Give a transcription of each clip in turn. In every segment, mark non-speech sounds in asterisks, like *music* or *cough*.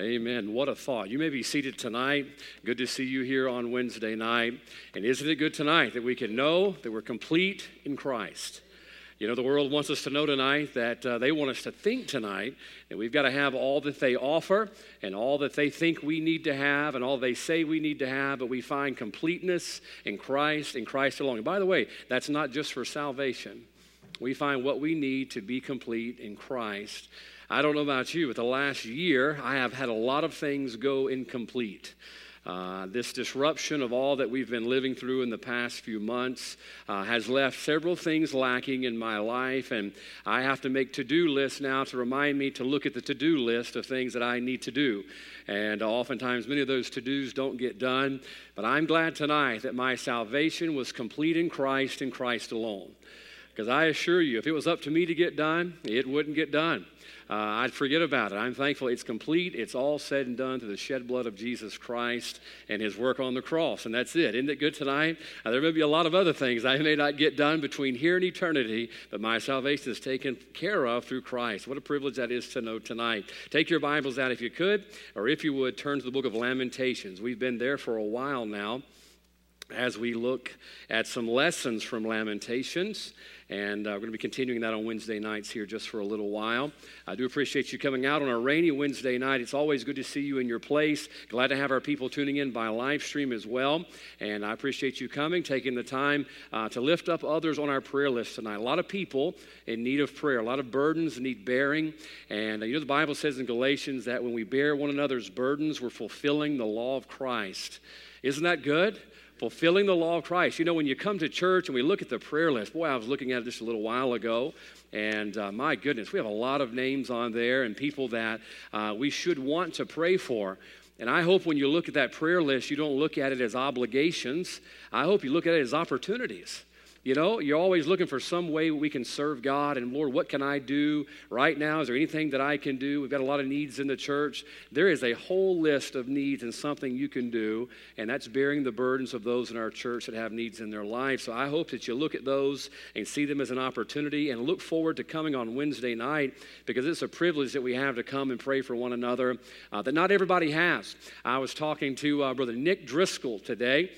Amen. What a thought. You may be seated tonight. Good to see you here on Wednesday night. And isn't it good tonight that we can know that we're complete in Christ? You know, the world wants us to know tonight that uh, they want us to think tonight that we've got to have all that they offer and all that they think we need to have and all they say we need to have, but we find completeness in Christ, in Christ alone. And by the way, that's not just for salvation. We find what we need to be complete in Christ. I don't know about you, but the last year I have had a lot of things go incomplete. Uh, this disruption of all that we've been living through in the past few months uh, has left several things lacking in my life, and I have to make to do lists now to remind me to look at the to do list of things that I need to do. And oftentimes, many of those to dos don't get done. But I'm glad tonight that my salvation was complete in Christ and Christ alone. Because I assure you, if it was up to me to get done, it wouldn't get done uh, I'd forget about it. I'm thankful it's complete. It's all said and done through the shed blood of Jesus Christ and his work on the cross. And that's it. Isn't it good tonight? Uh, there may be a lot of other things I may not get done between here and eternity, but my salvation is taken care of through Christ. What a privilege that is to know tonight. Take your Bibles out if you could, or if you would, turn to the book of Lamentations. We've been there for a while now as we look at some lessons from Lamentations. And uh, we're going to be continuing that on Wednesday nights here just for a little while. I do appreciate you coming out on a rainy Wednesday night. It's always good to see you in your place. Glad to have our people tuning in by live stream as well. And I appreciate you coming, taking the time uh, to lift up others on our prayer list tonight. A lot of people in need of prayer, a lot of burdens need bearing. And uh, you know, the Bible says in Galatians that when we bear one another's burdens, we're fulfilling the law of Christ. Isn't that good? Fulfilling the law of Christ. You know, when you come to church and we look at the prayer list, boy, I was looking at it just a little while ago, and uh, my goodness, we have a lot of names on there and people that uh, we should want to pray for. And I hope when you look at that prayer list, you don't look at it as obligations. I hope you look at it as opportunities. You know, you're always looking for some way we can serve God. And Lord, what can I do right now? Is there anything that I can do? We've got a lot of needs in the church. There is a whole list of needs and something you can do, and that's bearing the burdens of those in our church that have needs in their life. So I hope that you look at those and see them as an opportunity and look forward to coming on Wednesday night because it's a privilege that we have to come and pray for one another uh, that not everybody has. I was talking to uh, Brother Nick Driscoll today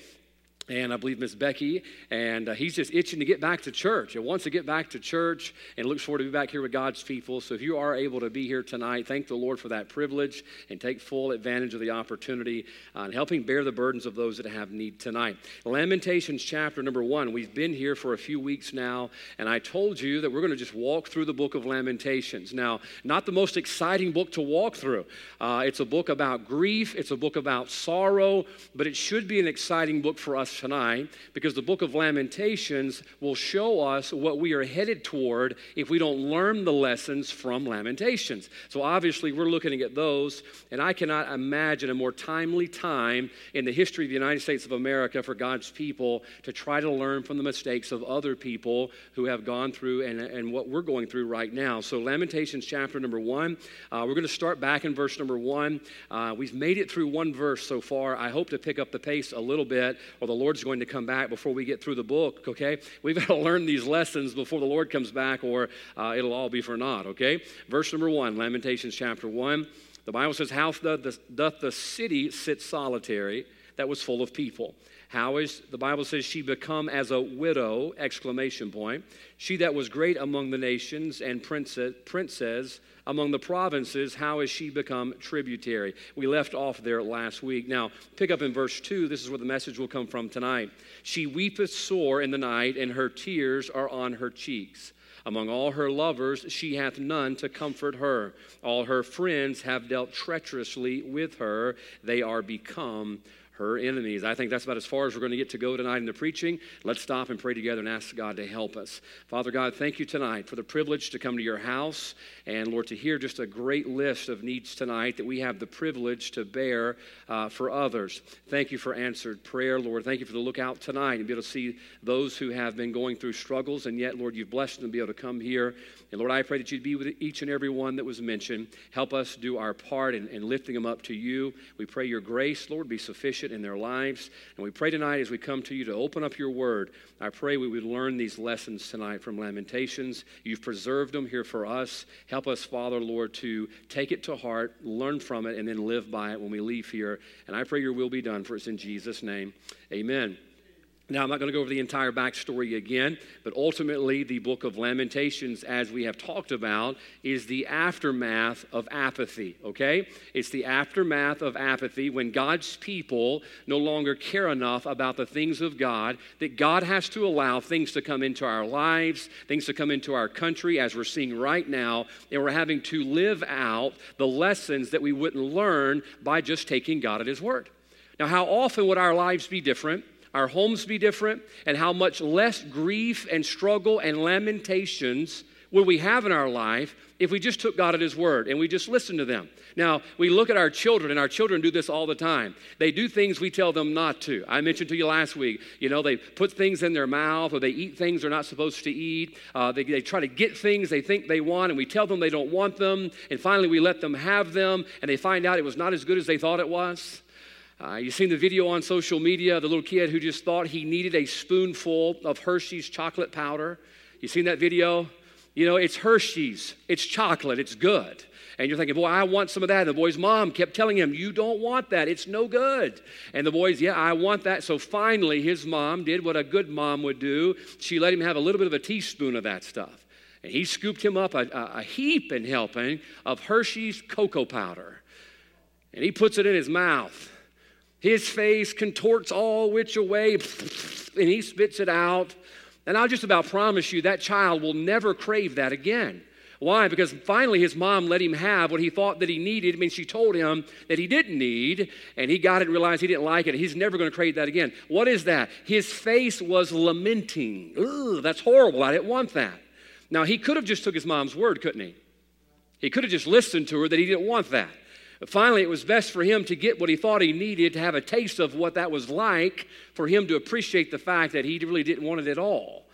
and I believe Miss Becky, and uh, he's just itching to get back to church and wants to get back to church and looks forward to be back here with God's people. So if you are able to be here tonight, thank the Lord for that privilege and take full advantage of the opportunity uh, and helping bear the burdens of those that have need tonight. Lamentations chapter number one. We've been here for a few weeks now, and I told you that we're going to just walk through the book of Lamentations. Now, not the most exciting book to walk through. Uh, it's a book about grief. It's a book about sorrow, but it should be an exciting book for us tonight because the book of Lamentations will show us what we are headed toward if we don't learn the lessons from Lamentations. So obviously, we're looking at those, and I cannot imagine a more timely time in the history of the United States of America for God's people to try to learn from the mistakes of other people who have gone through and, and what we're going through right now. So, Lamentations chapter number one, uh, we're going to start back in verse number one. Uh, we've made it through one verse so far. I hope to pick up the pace a little bit, or the Lord's going to come back before we get through the book, okay? We've got to learn these lessons before the Lord comes back, or uh, it'll all be for naught, okay? Verse number one, Lamentations chapter one. The Bible says, How doth the, doth the city sit solitary that was full of people? How is, the Bible says, she become as a widow, exclamation point. She that was great among the nations and princess, princess among the provinces, how has she become tributary? We left off there last week. Now, pick up in verse 2. This is where the message will come from tonight. She weepeth sore in the night, and her tears are on her cheeks. Among all her lovers, she hath none to comfort her. All her friends have dealt treacherously with her. They are become her enemies. I think that's about as far as we're going to get to go tonight in the preaching. Let's stop and pray together and ask God to help us. Father God, thank you tonight for the privilege to come to your house and, Lord, to hear just a great list of needs tonight that we have the privilege to bear uh, for others. Thank you for answered prayer, Lord. Thank you for the lookout tonight and be able to see those who have been going through struggles, and yet, Lord, you've blessed them to be able to come here. And Lord, I pray that you'd be with each and every one that was mentioned. Help us do our part in, in lifting them up to you. We pray your grace, Lord, be sufficient in their lives. And we pray tonight as we come to you to open up your word, I pray we would learn these lessons tonight from Lamentations. You've preserved them here for us. Help us, Father, Lord, to take it to heart, learn from it, and then live by it when we leave here. And I pray your will be done for us in Jesus' name. Amen. Now, I'm not going to go over the entire backstory again, but ultimately, the book of Lamentations, as we have talked about, is the aftermath of apathy, okay? It's the aftermath of apathy when God's people no longer care enough about the things of God, that God has to allow things to come into our lives, things to come into our country, as we're seeing right now, and we're having to live out the lessons that we wouldn't learn by just taking God at His word. Now, how often would our lives be different? Our homes be different, and how much less grief and struggle and lamentations would we have in our life if we just took God at His word and we just listened to them. Now, we look at our children, and our children do this all the time. They do things we tell them not to. I mentioned to you last week, you know, they put things in their mouth or they eat things they're not supposed to eat. Uh, they, they try to get things they think they want, and we tell them they don't want them. And finally, we let them have them, and they find out it was not as good as they thought it was. Uh, you've seen the video on social media, the little kid who just thought he needed a spoonful of Hershey's chocolate powder. You've seen that video? You know, it's Hershey's, it's chocolate, it's good. And you're thinking, boy, I want some of that. And the boy's mom kept telling him, you don't want that, it's no good. And the boy's, yeah, I want that. So finally, his mom did what a good mom would do. She let him have a little bit of a teaspoon of that stuff. And he scooped him up a, a, a heap and helping of Hershey's cocoa powder. And he puts it in his mouth. His face contorts all which away, and he spits it out. And I'll just about promise you that child will never crave that again. Why? Because finally his mom let him have what he thought that he needed. I mean, she told him that he didn't need, and he got it and realized he didn't like it. He's never going to crave that again. What is that? His face was lamenting. Ugh, that's horrible. I didn't want that. Now, he could have just took his mom's word, couldn't he? He could have just listened to her that he didn't want that. Finally, it was best for him to get what he thought he needed, to have a taste of what that was like, for him to appreciate the fact that he really didn't want it at all.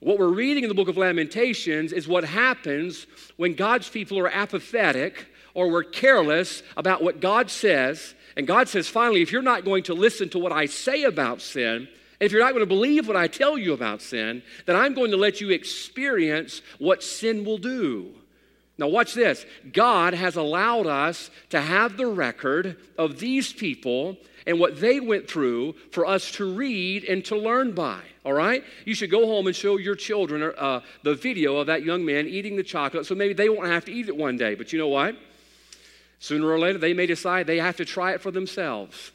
What we're reading in the book of Lamentations is what happens when God's people are apathetic or we're careless about what God says. And God says, finally, if you're not going to listen to what I say about sin, and if you're not going to believe what I tell you about sin, then I'm going to let you experience what sin will do. Now, watch this. God has allowed us to have the record of these people and what they went through for us to read and to learn by. All right? You should go home and show your children uh, the video of that young man eating the chocolate so maybe they won't have to eat it one day. But you know what? Sooner or later, they may decide they have to try it for themselves.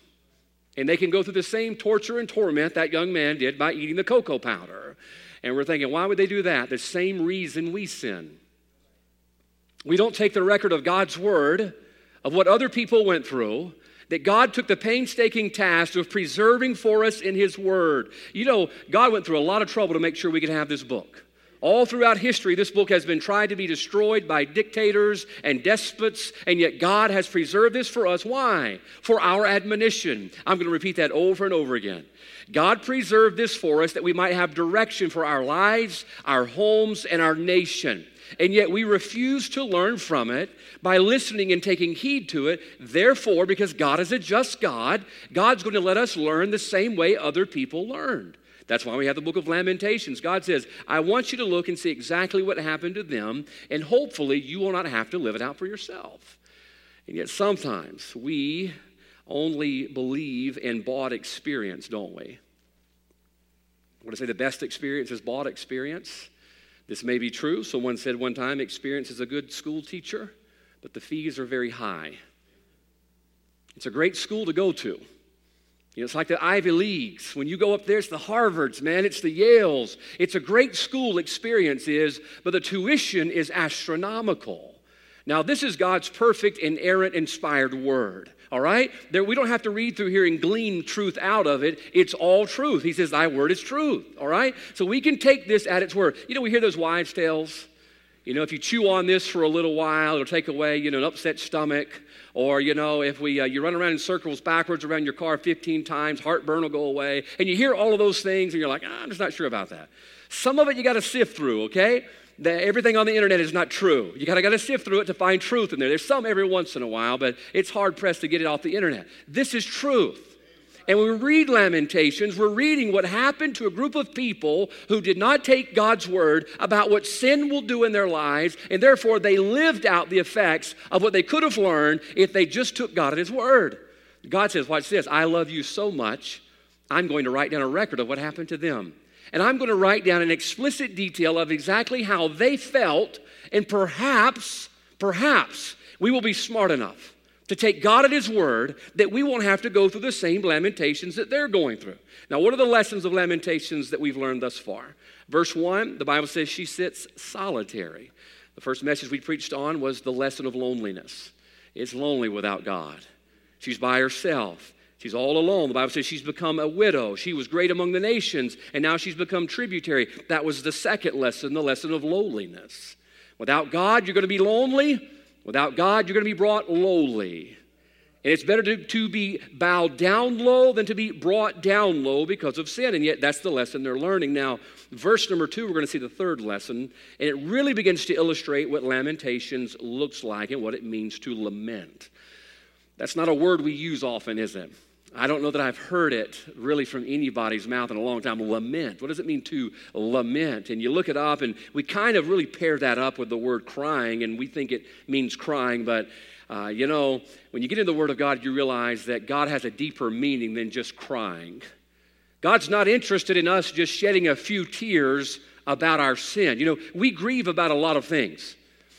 And they can go through the same torture and torment that young man did by eating the cocoa powder. And we're thinking, why would they do that? The same reason we sin. We don't take the record of God's word, of what other people went through, that God took the painstaking task of preserving for us in His Word. You know, God went through a lot of trouble to make sure we could have this book. All throughout history, this book has been tried to be destroyed by dictators and despots, and yet God has preserved this for us. Why? For our admonition. I'm going to repeat that over and over again. God preserved this for us that we might have direction for our lives, our homes, and our nation and yet we refuse to learn from it by listening and taking heed to it. Therefore, because God is a just God, God's going to let us learn the same way other people learned. That's why we have the book of Lamentations. God says, I want you to look and see exactly what happened to them, and hopefully you will not have to live it out for yourself. And yet sometimes we only believe in bought experience, don't we? I want to say the best experience is bought experience. This may be true. Someone said one time experience is a good school teacher, but the fees are very high. It's a great school to go to. You know, it's like the Ivy Leagues. When you go up there, it's the Harvards, man, it's the Yales. It's a great school experience, is, but the tuition is astronomical. Now, this is God's perfect, inerrant, inspired word all right? There, we don't have to read through here and glean truth out of it. It's all truth. He says, Thy word is truth, all right? So we can take this at its word. You know, we hear those wives' tales. You know, if you chew on this for a little while, it'll take away, you know, an upset stomach. Or, you know, if we, uh, you run around in circles backwards around your car 15 times, heartburn will go away. And you hear all of those things and you're like, ah, I'm just not sure about that. Some of it you got to sift through, okay? That everything on the internet is not true. You gotta gotta sift through it to find truth in there. There's some every once in a while, but it's hard pressed to get it off the internet. This is truth. And when we read Lamentations, we're reading what happened to a group of people who did not take God's word about what sin will do in their lives, and therefore they lived out the effects of what they could have learned if they just took God at His word. God says, Watch this, I love you so much, I'm going to write down a record of what happened to them. And I'm going to write down an explicit detail of exactly how they felt, and perhaps, perhaps, we will be smart enough to take God at His word that we won't have to go through the same lamentations that they're going through. Now, what are the lessons of lamentations that we've learned thus far? Verse 1, the Bible says she sits solitary. The first message we preached on was the lesson of loneliness. It's lonely without God. She's by herself. She's all alone. The Bible says she's become a widow. She was great among the nations, and now she's become tributary. That was the second lesson, the lesson of lowliness. Without God, you're going to be lonely. Without God, you're going to be brought lowly. And it's better to, to be bowed down low than to be brought down low because of sin. And yet, that's the lesson they're learning. Now, verse number two, we're going to see the third lesson. And it really begins to illustrate what Lamentations looks like and what it means to lament. That's not a word we use often, is it? I don't know that I've heard it really from anybody's mouth in a long time. Lament. What does it mean to lament? And you look it up, and we kind of really pair that up with the word crying, and we think it means crying, but uh, you know, when you get into the Word of God, you realize that God has a deeper meaning than just crying. God's not interested in us just shedding a few tears about our sin. You know, we grieve about a lot of things.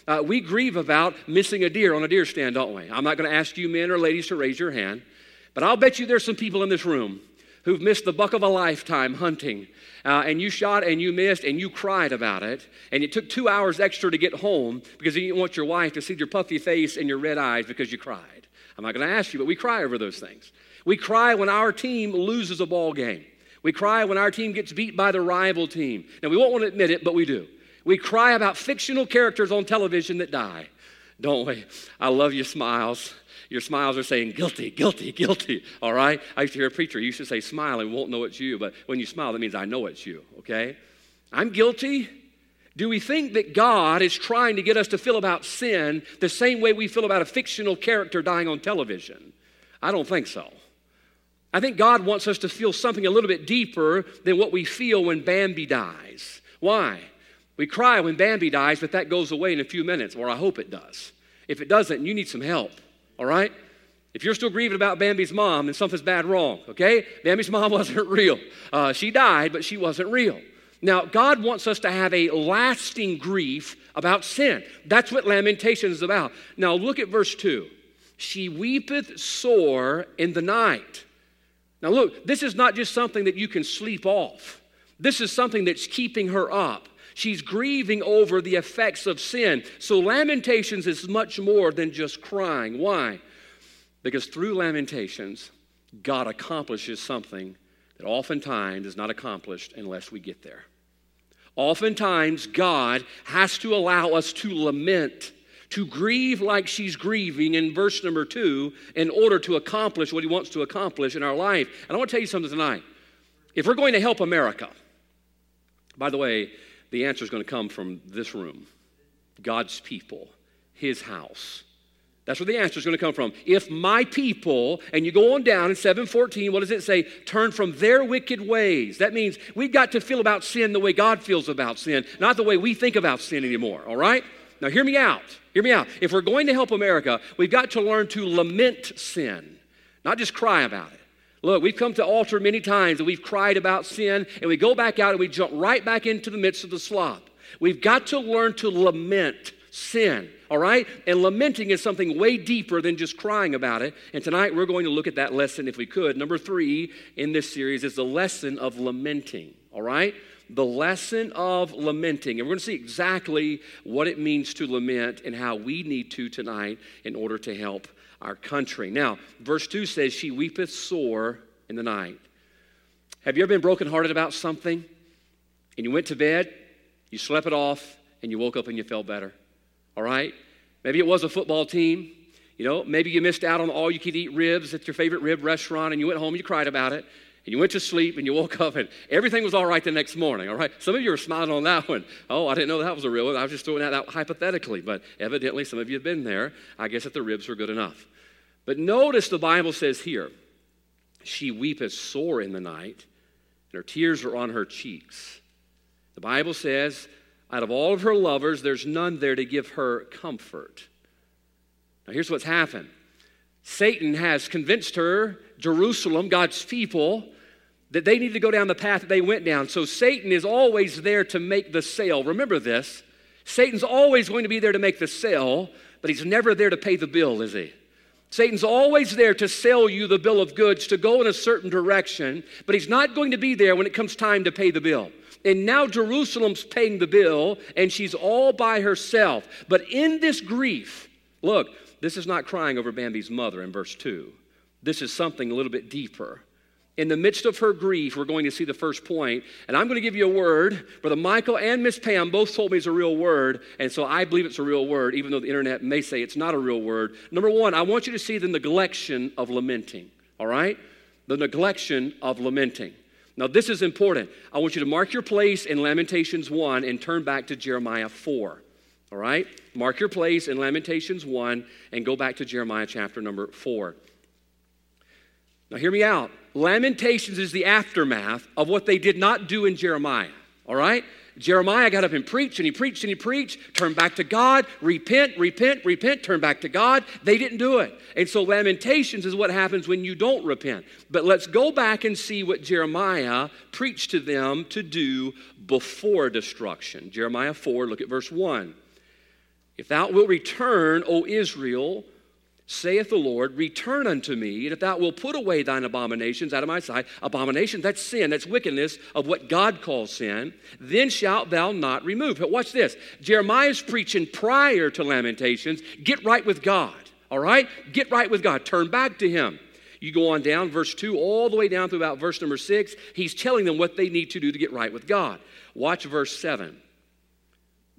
Uh, we grieve about missing a deer on a deer stand, don't we? I'm not going to ask you men or ladies to raise your hand. But I'll bet you there's some people in this room who've missed the buck of a lifetime hunting. Uh, and you shot and you missed and you cried about it. And it took two hours extra to get home because you didn't want your wife to see your puffy face and your red eyes because you cried. I'm not going to ask you, but we cry over those things. We cry when our team loses a ball game. We cry when our team gets beat by the rival team. Now, we won't want to admit it, but we do. We cry about fictional characters on television that die, don't we? I love your smiles your smiles are saying guilty, guilty, guilty. All right? I used to hear a preacher, you should say smile and won't know it's you. But when you smile, that means I know it's you, okay? I'm guilty. Do we think that God is trying to get us to feel about sin the same way we feel about a fictional character dying on television? I don't think so. I think God wants us to feel something a little bit deeper than what we feel when Bambi dies. Why? We cry when Bambi dies, but that goes away in a few minutes, or I hope it does. If it doesn't, you need some help all right? If you're still grieving about Bambi's mom, then something's bad wrong, okay? Bambi's mom *laughs* wasn't real. Uh, she died, but she wasn't real. Now, God wants us to have a lasting grief about sin. That's what lamentation is about. Now, look at verse 2. She weepeth sore in the night. Now, look, this is not just something that you can sleep off, this is something that's keeping her up. She's grieving over the effects of sin. So, Lamentations is much more than just crying. Why? Because through Lamentations, God accomplishes something that oftentimes is not accomplished unless we get there. Oftentimes, God has to allow us to lament, to grieve like she's grieving in verse number two, in order to accomplish what He wants to accomplish in our life. And I want to tell you something tonight. If we're going to help America, by the way, the answer is going to come from this room God's people, His house. That's where the answer is going to come from. If my people, and you go on down in 714, what does it say? Turn from their wicked ways. That means we've got to feel about sin the way God feels about sin, not the way we think about sin anymore, all right? Now, hear me out. Hear me out. If we're going to help America, we've got to learn to lament sin, not just cry about it. Look, we've come to altar many times and we've cried about sin, and we go back out and we jump right back into the midst of the slop. We've got to learn to lament sin, all right? And lamenting is something way deeper than just crying about it. And tonight we're going to look at that lesson if we could. Number three in this series is the lesson of lamenting, all right? The lesson of lamenting. And we're going to see exactly what it means to lament and how we need to tonight in order to help our country. Now, verse 2 says, She weepeth sore in the night. Have you ever been brokenhearted about something and you went to bed, you slept it off, and you woke up and you felt better? All right? Maybe it was a football team. You know, maybe you missed out on all you could eat ribs at your favorite rib restaurant and you went home and you cried about it and you went to sleep and you woke up and everything was all right the next morning, all right? Some of you are smiling on that one. Oh, I didn't know that was a real one. I was just throwing that out hypothetically, but evidently some of you have been there. I guess that the ribs were good enough. But notice the Bible says here She weepeth sore in the night, and her tears are on her cheeks. The Bible says, out of all of her lovers, there's none there to give her comfort. Now, here's what's happened Satan has convinced her, Jerusalem, God's people, that they need to go down the path that they went down. So Satan is always there to make the sale. Remember this Satan's always going to be there to make the sale, but he's never there to pay the bill, is he? Satan's always there to sell you the bill of goods, to go in a certain direction, but he's not going to be there when it comes time to pay the bill. And now Jerusalem's paying the bill, and she's all by herself. But in this grief, look, this is not crying over Bambi's mother in verse 2. This is something a little bit deeper. In the midst of her grief, we're going to see the first point, and I'm going to give you a word. Brother Michael and Miss Pam both told me it's a real word, and so I believe it's a real word, even though the internet may say it's not a real word. Number one, I want you to see the neglection of lamenting, all right? The neglection of lamenting. Now, this is important. I want you to mark your place in Lamentations 1 and turn back to Jeremiah 4. All right? Mark your place in Lamentations 1 and go back to Jeremiah chapter number 4. Now, hear me out. Lamentations is the aftermath of what they did not do in Jeremiah. All right? Jeremiah got up and preached and he preached and he preached, turn back to God, repent, repent, repent, turn back to God. They didn't do it. And so Lamentations is what happens when you don't repent. But let's go back and see what Jeremiah preached to them to do before destruction. Jeremiah 4, look at verse 1. If thou wilt return, O Israel, saith the Lord, return unto me, and if thou wilt put away thine abominations out of my sight, abomination, that's sin, that's wickedness of what God calls sin, then shalt thou not remove. But watch this. Jeremiah's preaching prior to Lamentations, get right with God, all right? Get right with God, turn back to Him. You go on down, verse 2, all the way down to about verse number 6, he's telling them what they need to do to get right with God. Watch verse 7.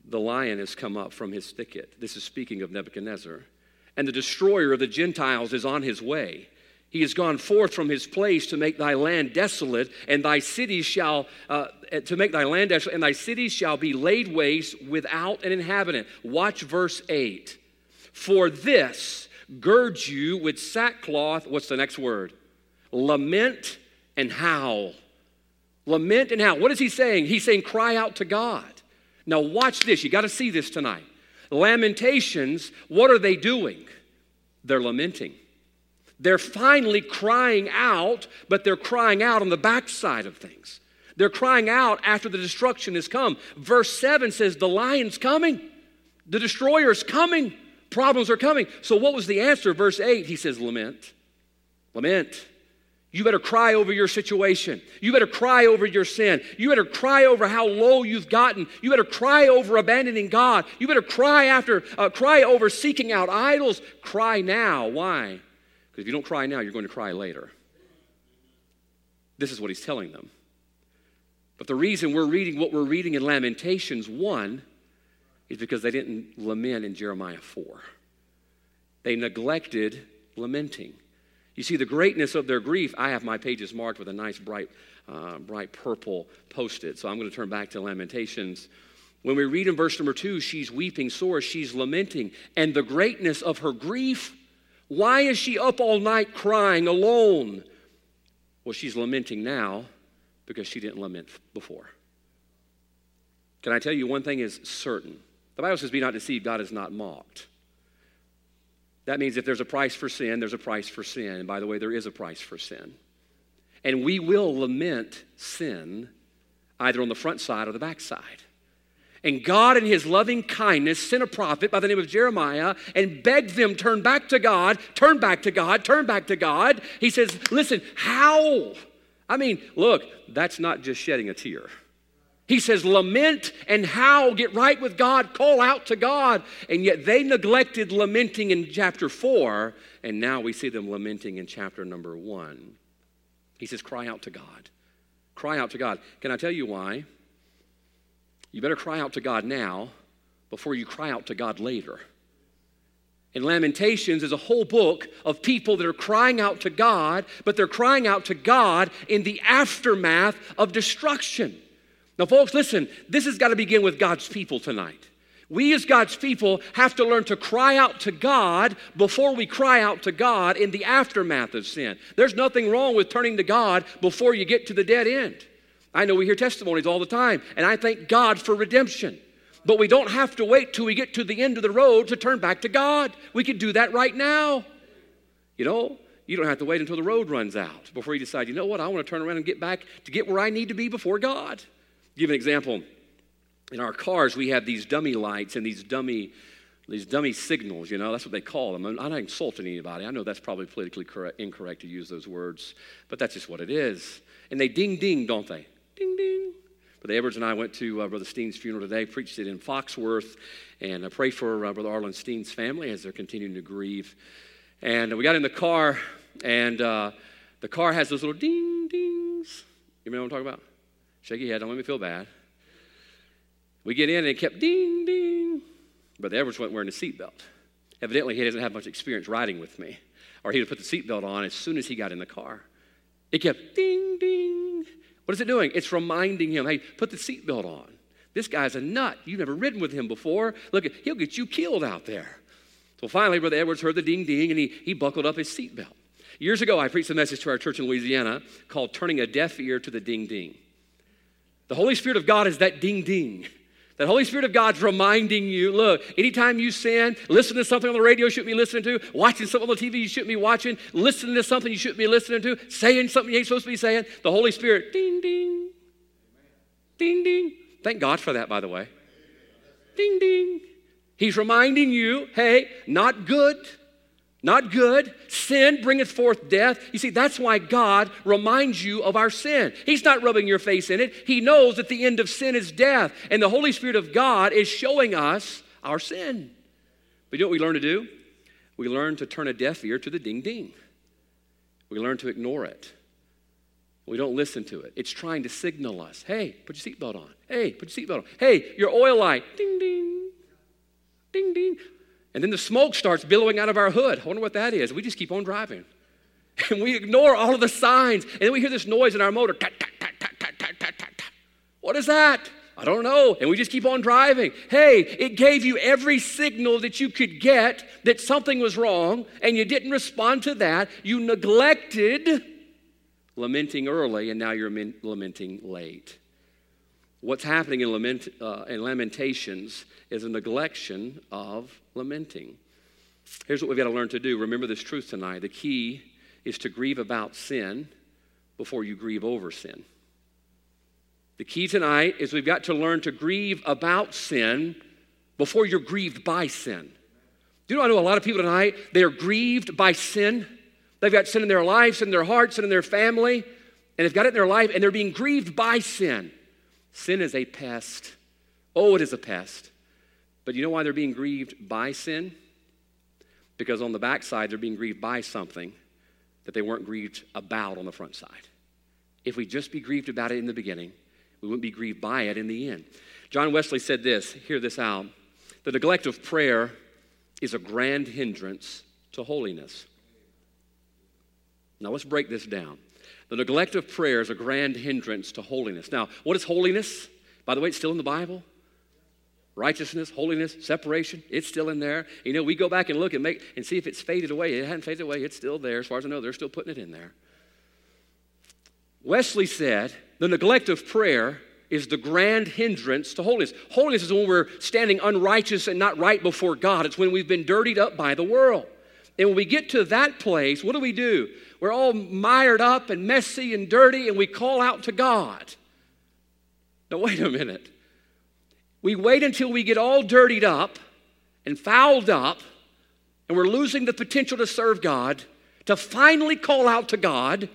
The lion has come up from his thicket. This is speaking of Nebuchadnezzar and the destroyer of the Gentiles is on his way. He has gone forth from his place to make thy land desolate, and thy cities shall uh, to make thy land desolate, and thy cities shall be laid waste without an inhabitant. Watch verse eight. For this gird you with sackcloth. What's the next word? Lament and howl. Lament and howl. What is he saying? He's saying, cry out to God. Now watch this. You got to see this tonight. Lamentations, what are they doing? They're lamenting. They're finally crying out, but they're crying out on the backside of things. They're crying out after the destruction has come. Verse 7 says, The lion's coming, the destroyer's coming, problems are coming. So, what was the answer? Verse 8, he says, Lament. Lament. You better cry over your situation. You better cry over your sin. You better cry over how low you've gotten. You better cry over abandoning God. You better cry after uh, cry over seeking out idols. Cry now. Why? Because if you don't cry now, you're going to cry later. This is what he's telling them. But the reason we're reading what we're reading in Lamentations 1 is because they didn't lament in Jeremiah 4. They neglected lamenting. You see the greatness of their grief. I have my pages marked with a nice bright, uh, bright purple post-it. So I'm going to turn back to Lamentations. When we read in verse number two, she's weeping sore, she's lamenting, and the greatness of her grief. Why is she up all night crying alone? Well, she's lamenting now because she didn't lament before. Can I tell you one thing is certain? The Bible says, Be not deceived, God is not mocked. That means if there's a price for sin, there's a price for sin. And by the way, there is a price for sin. And we will lament sin either on the front side or the back side. And God, in His loving kindness, sent a prophet by the name of Jeremiah and begged them, turn back to God, turn back to God, turn back to God. He says, listen, howl. I mean, look, that's not just shedding a tear. He says, lament and howl, get right with God, call out to God. And yet they neglected lamenting in chapter four, and now we see them lamenting in chapter number one. He says, cry out to God. Cry out to God. Can I tell you why? You better cry out to God now before you cry out to God later. In Lamentations is a whole book of people that are crying out to God, but they're crying out to God in the aftermath of destruction. Now, folks, listen, this has got to begin with God's people tonight. We, as God's people, have to learn to cry out to God before we cry out to God in the aftermath of sin. There's nothing wrong with turning to God before you get to the dead end. I know we hear testimonies all the time, and I thank God for redemption. But we don't have to wait till we get to the end of the road to turn back to God. We can do that right now. You know, you don't have to wait until the road runs out before you decide, you know what, I want to turn around and get back to get where I need to be before God. Give an example in our cars, we have these dummy lights and these dummy, these dummy signals, you know, that's what they call them. I'm not insulting anybody. I know that's probably politically correct, incorrect to use those words, but that's just what it is. And they ding ding, don't they? Ding ding. Brother Edwards and I went to uh, Brother Steen's funeral today, preached it in Foxworth, and I pray for uh, Brother Arlen Steen's family as they're continuing to grieve. And we got in the car, and uh, the car has those little ding dings. You know what I'm talking about? Shake your head, don't let me feel bad. We get in and it kept ding, ding. Brother Edwards wasn't wearing a seatbelt. Evidently, he doesn't have much experience riding with me. Or he would put the seatbelt on as soon as he got in the car. It kept ding, ding. What is it doing? It's reminding him, hey, put the seatbelt on. This guy's a nut. You've never ridden with him before. Look, he'll get you killed out there. So finally, Brother Edwards heard the ding, ding, and he, he buckled up his seatbelt. Years ago, I preached a message to our church in Louisiana called Turning a Deaf Ear to the Ding, Ding. The Holy Spirit of God is that ding, ding. The Holy Spirit of God's reminding you look, anytime you sin, listen to something on the radio you shouldn't be listening to, watching something on the TV you shouldn't be watching, listening to something you shouldn't be listening to, saying something you ain't supposed to be saying, the Holy Spirit, ding, ding, ding, ding. Thank God for that, by the way. Ding, ding. He's reminding you hey, not good not good. Sin bringeth forth death. You see, that's why God reminds you of our sin. He's not rubbing your face in it. He knows that the end of sin is death. And the Holy Spirit of God is showing us our sin. But you know what we learn to do? We learn to turn a deaf ear to the ding ding. We learn to ignore it. We don't listen to it. It's trying to signal us hey, put your seatbelt on. Hey, put your seatbelt on. Hey, your oil light. Ding ding. Ding ding. And then the smoke starts billowing out of our hood. I wonder what that is. We just keep on driving. *laughs* And we ignore all of the signs. And then we hear this noise in our motor. What is that? I don't know. And we just keep on driving. Hey, it gave you every signal that you could get that something was wrong, and you didn't respond to that. You neglected lamenting early, and now you're lamenting late. What's happening in, lament, uh, in Lamentations is a neglection of lamenting. Here's what we've got to learn to do. Remember this truth tonight. The key is to grieve about sin before you grieve over sin. The key tonight is we've got to learn to grieve about sin before you're grieved by sin. Do you know I know a lot of people tonight, they are grieved by sin. They've got sin in their lives, in their hearts, and in their family, and they've got it in their life, and they're being grieved by sin. Sin is a pest. Oh, it is a pest. But you know why they're being grieved by sin? Because on the backside, they're being grieved by something that they weren't grieved about on the front side. If we just be grieved about it in the beginning, we wouldn't be grieved by it in the end. John Wesley said this hear this out. The neglect of prayer is a grand hindrance to holiness. Now let's break this down. The neglect of prayer is a grand hindrance to holiness. Now, what is holiness? By the way, it's still in the Bible righteousness, holiness, separation, it's still in there. You know, we go back and look and make and see if it's faded away. It hadn't faded away, it's still there. As far as I know, they're still putting it in there. Wesley said, the neglect of prayer is the grand hindrance to holiness. Holiness is when we're standing unrighteous and not right before God. It's when we've been dirtied up by the world. And when we get to that place, what do we do? We're all mired up and messy and dirty, and we call out to God. Now, wait a minute. We wait until we get all dirtied up and fouled up, and we're losing the potential to serve God, to finally call out to God.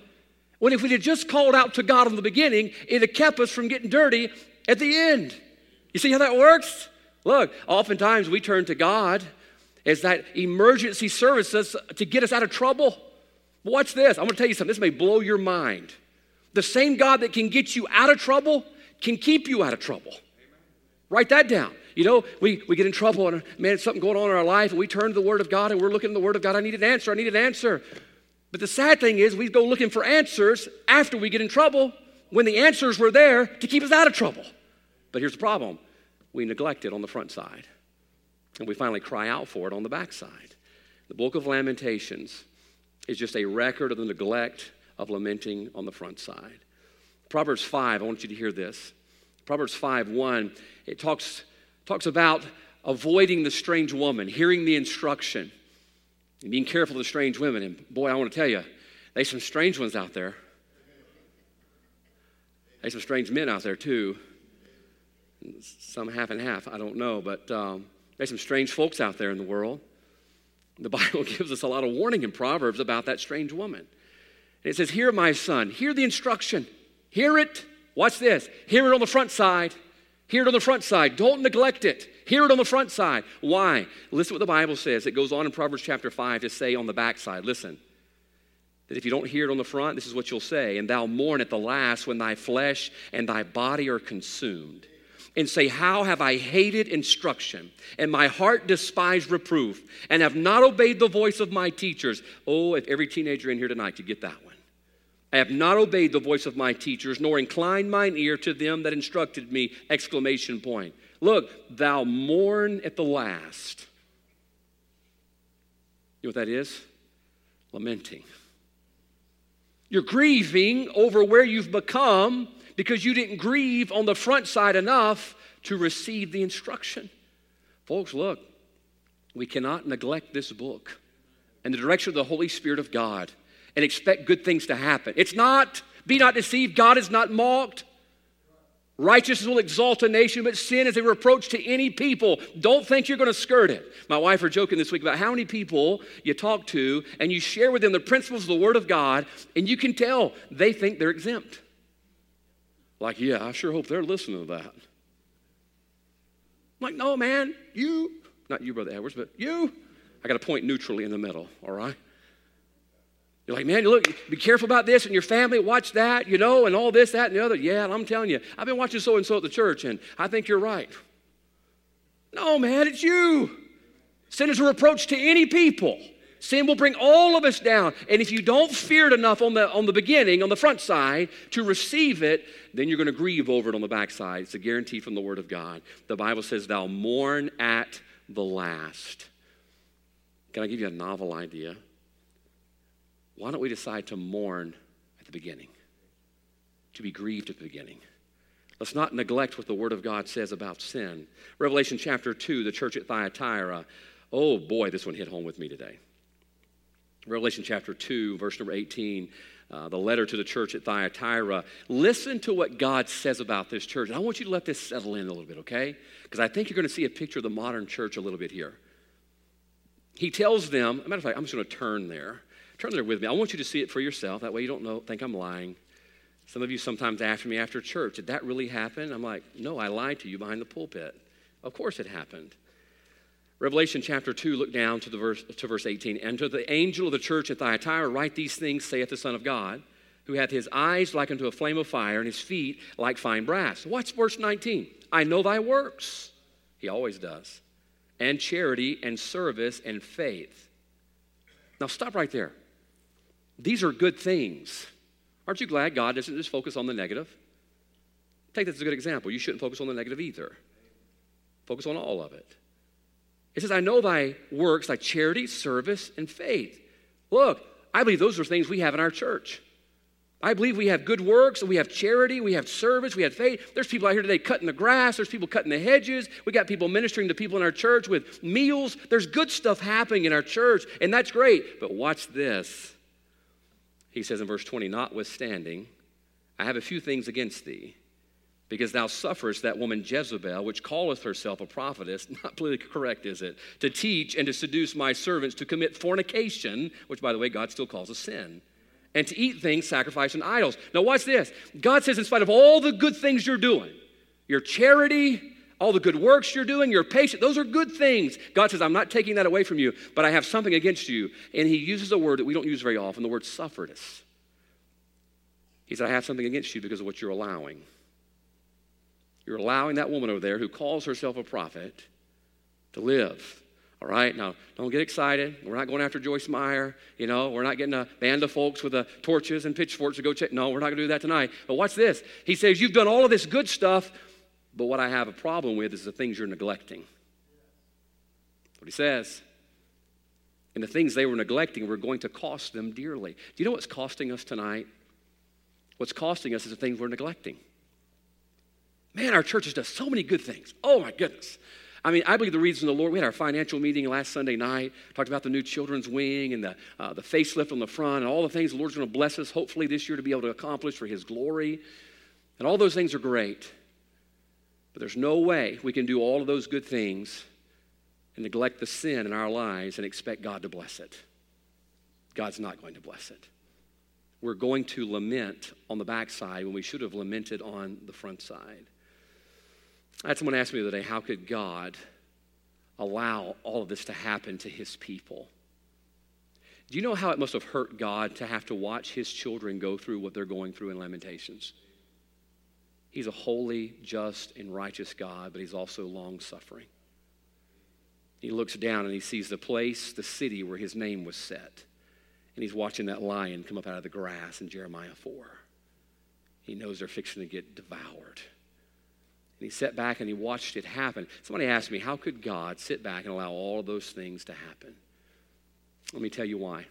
When if we had just called out to God in the beginning, it had kept us from getting dirty at the end. You see how that works? Look, oftentimes we turn to God as that emergency services to get us out of trouble. Watch this. I'm going to tell you something. This may blow your mind. The same God that can get you out of trouble can keep you out of trouble. Write that down. You know, we, we get in trouble and man, it's something going on in our life and we turn to the Word of God and we're looking at the Word of God. I need an answer. I need an answer. But the sad thing is, we go looking for answers after we get in trouble when the answers were there to keep us out of trouble. But here's the problem we neglect it on the front side. and we finally cry out for it on the back side. The book of Lamentations is just a record of the neglect of lamenting on the front side. Proverbs 5, I want you to hear this. Proverbs 5 1, it talks, talks about avoiding the strange woman, hearing the instruction, and being careful of the strange women. And boy, I want to tell you, there's some strange ones out there. There's some strange men out there too. Some half and half, I don't know, but um, there's some strange folks out there in the world. The Bible *laughs* gives us a lot of warning in Proverbs about that strange woman. And it says, Hear, my son, hear the instruction. Hear it. Watch this. Hear it on the front side. Hear it on the front side. Don't neglect it. Hear it on the front side. Why? Listen what the Bible says. It goes on in Proverbs chapter 5 to say on the back side. Listen. That if you don't hear it on the front, this is what you'll say. And thou mourn at the last when thy flesh and thy body are consumed and say, How have I hated instruction, and my heart despised reproof, and have not obeyed the voice of my teachers? Oh, if every teenager in here tonight could get that one. I have not obeyed the voice of my teachers, nor inclined mine ear to them that instructed me! Exclamation point. Look, thou mourn at the last. You know what that is? Lamenting. You're grieving over where you've become because you didn't grieve on the front side enough to receive the instruction. Folks, look, we cannot neglect this book and the direction of the Holy Spirit of God and expect good things to happen. It's not, be not deceived, God is not mocked. Righteousness will exalt a nation, but sin is a reproach to any people. Don't think you're going to skirt it. My wife were joking this week about how many people you talk to and you share with them the principles of the Word of God, and you can tell they think they're exempt. Like, yeah, I sure hope they're listening to that. I'm like, no, man, you, not you, Brother Edwards, but you, I got to point neutrally in the middle, all right? You're like, man, look, be careful about this and your family, watch that, you know, and all this, that, and the other. Yeah, I'm telling you, I've been watching so and so at the church, and I think you're right. No, man, it's you. Sin is a reproach to any people. Sin will bring all of us down. And if you don't fear it enough on the, on the beginning, on the front side, to receive it, then you're going to grieve over it on the backside. It's a guarantee from the Word of God. The Bible says, Thou mourn at the last. Can I give you a novel idea? Why don't we decide to mourn at the beginning? To be grieved at the beginning. Let's not neglect what the Word of God says about sin. Revelation chapter 2, the church at Thyatira. Oh boy, this one hit home with me today. Revelation chapter 2, verse number 18, uh, the letter to the church at Thyatira. Listen to what God says about this church. And I want you to let this settle in a little bit, okay? Because I think you're going to see a picture of the modern church a little bit here. He tells them, matter of fact, I'm just going to turn there. Turn there with me. I want you to see it for yourself. That way you don't know, think I'm lying. Some of you sometimes ask me after church, did that really happen? I'm like, no, I lied to you behind the pulpit. Of course it happened. Revelation chapter 2, look down to, the verse, to verse 18. And to the angel of the church at Thyatira, write these things, saith the Son of God, who hath his eyes like unto a flame of fire, and his feet like fine brass. Watch verse 19. I know thy works. He always does. And charity, and service, and faith. Now stop right there. These are good things. Aren't you glad God doesn't just focus on the negative? Take that as a good example. You shouldn't focus on the negative either. Focus on all of it. It says, I know thy works, thy charity, service, and faith. Look, I believe those are things we have in our church. I believe we have good works, we have charity, we have service, we have faith. There's people out here today cutting the grass, there's people cutting the hedges, we got people ministering to people in our church with meals. There's good stuff happening in our church, and that's great. But watch this. He says in verse 20, Notwithstanding, I have a few things against thee because thou sufferest that woman Jezebel, which calleth herself a prophetess, *laughs* not politically correct, is it, to teach and to seduce my servants to commit fornication, which, by the way, God still calls a sin, and to eat things sacrificed in idols. Now, watch this. God says, in spite of all the good things you're doing, your charity, all the good works you're doing, your patience, those are good things. God says, I'm not taking that away from you, but I have something against you. And He uses a word that we don't use very often, the word sufferedness. He said, I have something against you because of what you're allowing. You're allowing that woman over there who calls herself a prophet to live. All right, now don't get excited. We're not going after Joyce Meyer. You know, we're not getting a band of folks with uh, torches and pitchforks to go check. No, we're not going to do that tonight. But watch this. He says, You've done all of this good stuff, but what I have a problem with is the things you're neglecting. That's what he says. And the things they were neglecting were going to cost them dearly. Do you know what's costing us tonight? What's costing us is the things we're neglecting. Man, our church has done so many good things. Oh my goodness. I mean, I believe the reason the Lord, we had our financial meeting last Sunday night, talked about the new children's wing and the, uh, the facelift on the front and all the things the Lord's going to bless us, hopefully, this year to be able to accomplish for His glory. And all those things are great. But there's no way we can do all of those good things and neglect the sin in our lives and expect God to bless it. God's not going to bless it. We're going to lament on the backside when we should have lamented on the front side. I had someone ask me the other day, how could God allow all of this to happen to his people? Do you know how it must have hurt God to have to watch his children go through what they're going through in Lamentations? He's a holy, just, and righteous God, but he's also long suffering. He looks down and he sees the place, the city where his name was set. And he's watching that lion come up out of the grass in Jeremiah 4. He knows they're fixing to get devoured. And he sat back and he watched it happen. Somebody asked me, how could God sit back and allow all of those things to happen? Let me tell you why.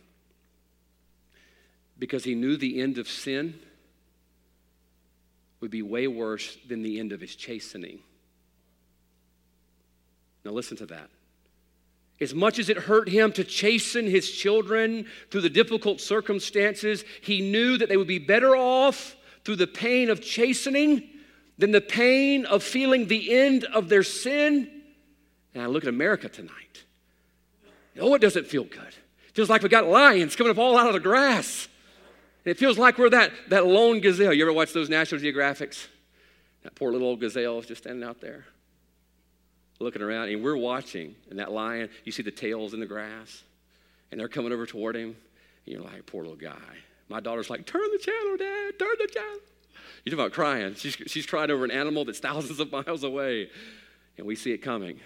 Because he knew the end of sin would be way worse than the end of his chastening. Now, listen to that. As much as it hurt him to chasten his children through the difficult circumstances, he knew that they would be better off through the pain of chastening than the pain of feeling the end of their sin. And I look at America tonight. Oh, it doesn't feel good. It feels like we got lions coming up all out of the grass. And it feels like we're that, that lone gazelle. You ever watch those National Geographics? That poor little old gazelle is just standing out there looking around, and we're watching, and that lion, you see the tails in the grass, and they're coming over toward him, and you're like, poor little guy. My daughter's like, turn the channel, Dad, turn the channel. You talk about crying. She's, she's crying over an animal that's thousands of miles away, and we see it coming.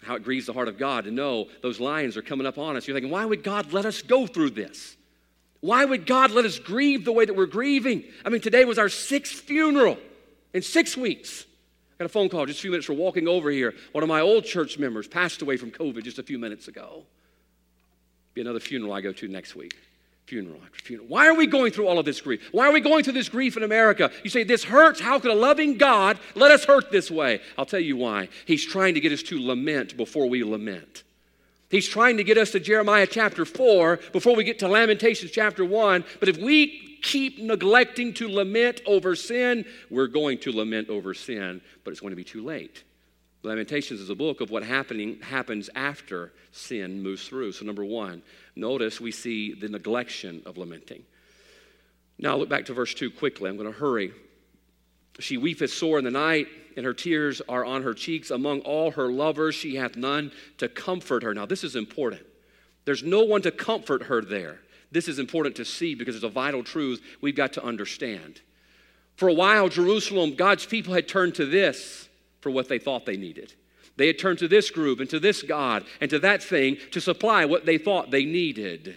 How it grieves the heart of God to know those lions are coming up on us. You're thinking, why would God let us go through this? Why would God let us grieve the way that we're grieving? I mean, today was our sixth funeral in six weeks. I got a phone call just a few minutes for walking over here. One of my old church members passed away from COVID just a few minutes ago. Be another funeral I go to next week funeral after funeral. Why are we going through all of this grief? Why are we going through this grief in America? You say, This hurts. How could a loving God let us hurt this way? I'll tell you why. He's trying to get us to lament before we lament. He's trying to get us to Jeremiah chapter 4 before we get to Lamentations chapter 1. But if we keep neglecting to lament over sin, we're going to lament over sin, but it's going to be too late. Lamentations is a book of what happening happens after sin moves through. So number 1, notice we see the neglection of lamenting. Now look back to verse 2 quickly. I'm going to hurry. She weepeth sore in the night, and her tears are on her cheeks. Among all her lovers, she hath none to comfort her. Now, this is important. There's no one to comfort her there. This is important to see because it's a vital truth we've got to understand. For a while, Jerusalem, God's people had turned to this for what they thought they needed. They had turned to this group and to this God and to that thing to supply what they thought they needed.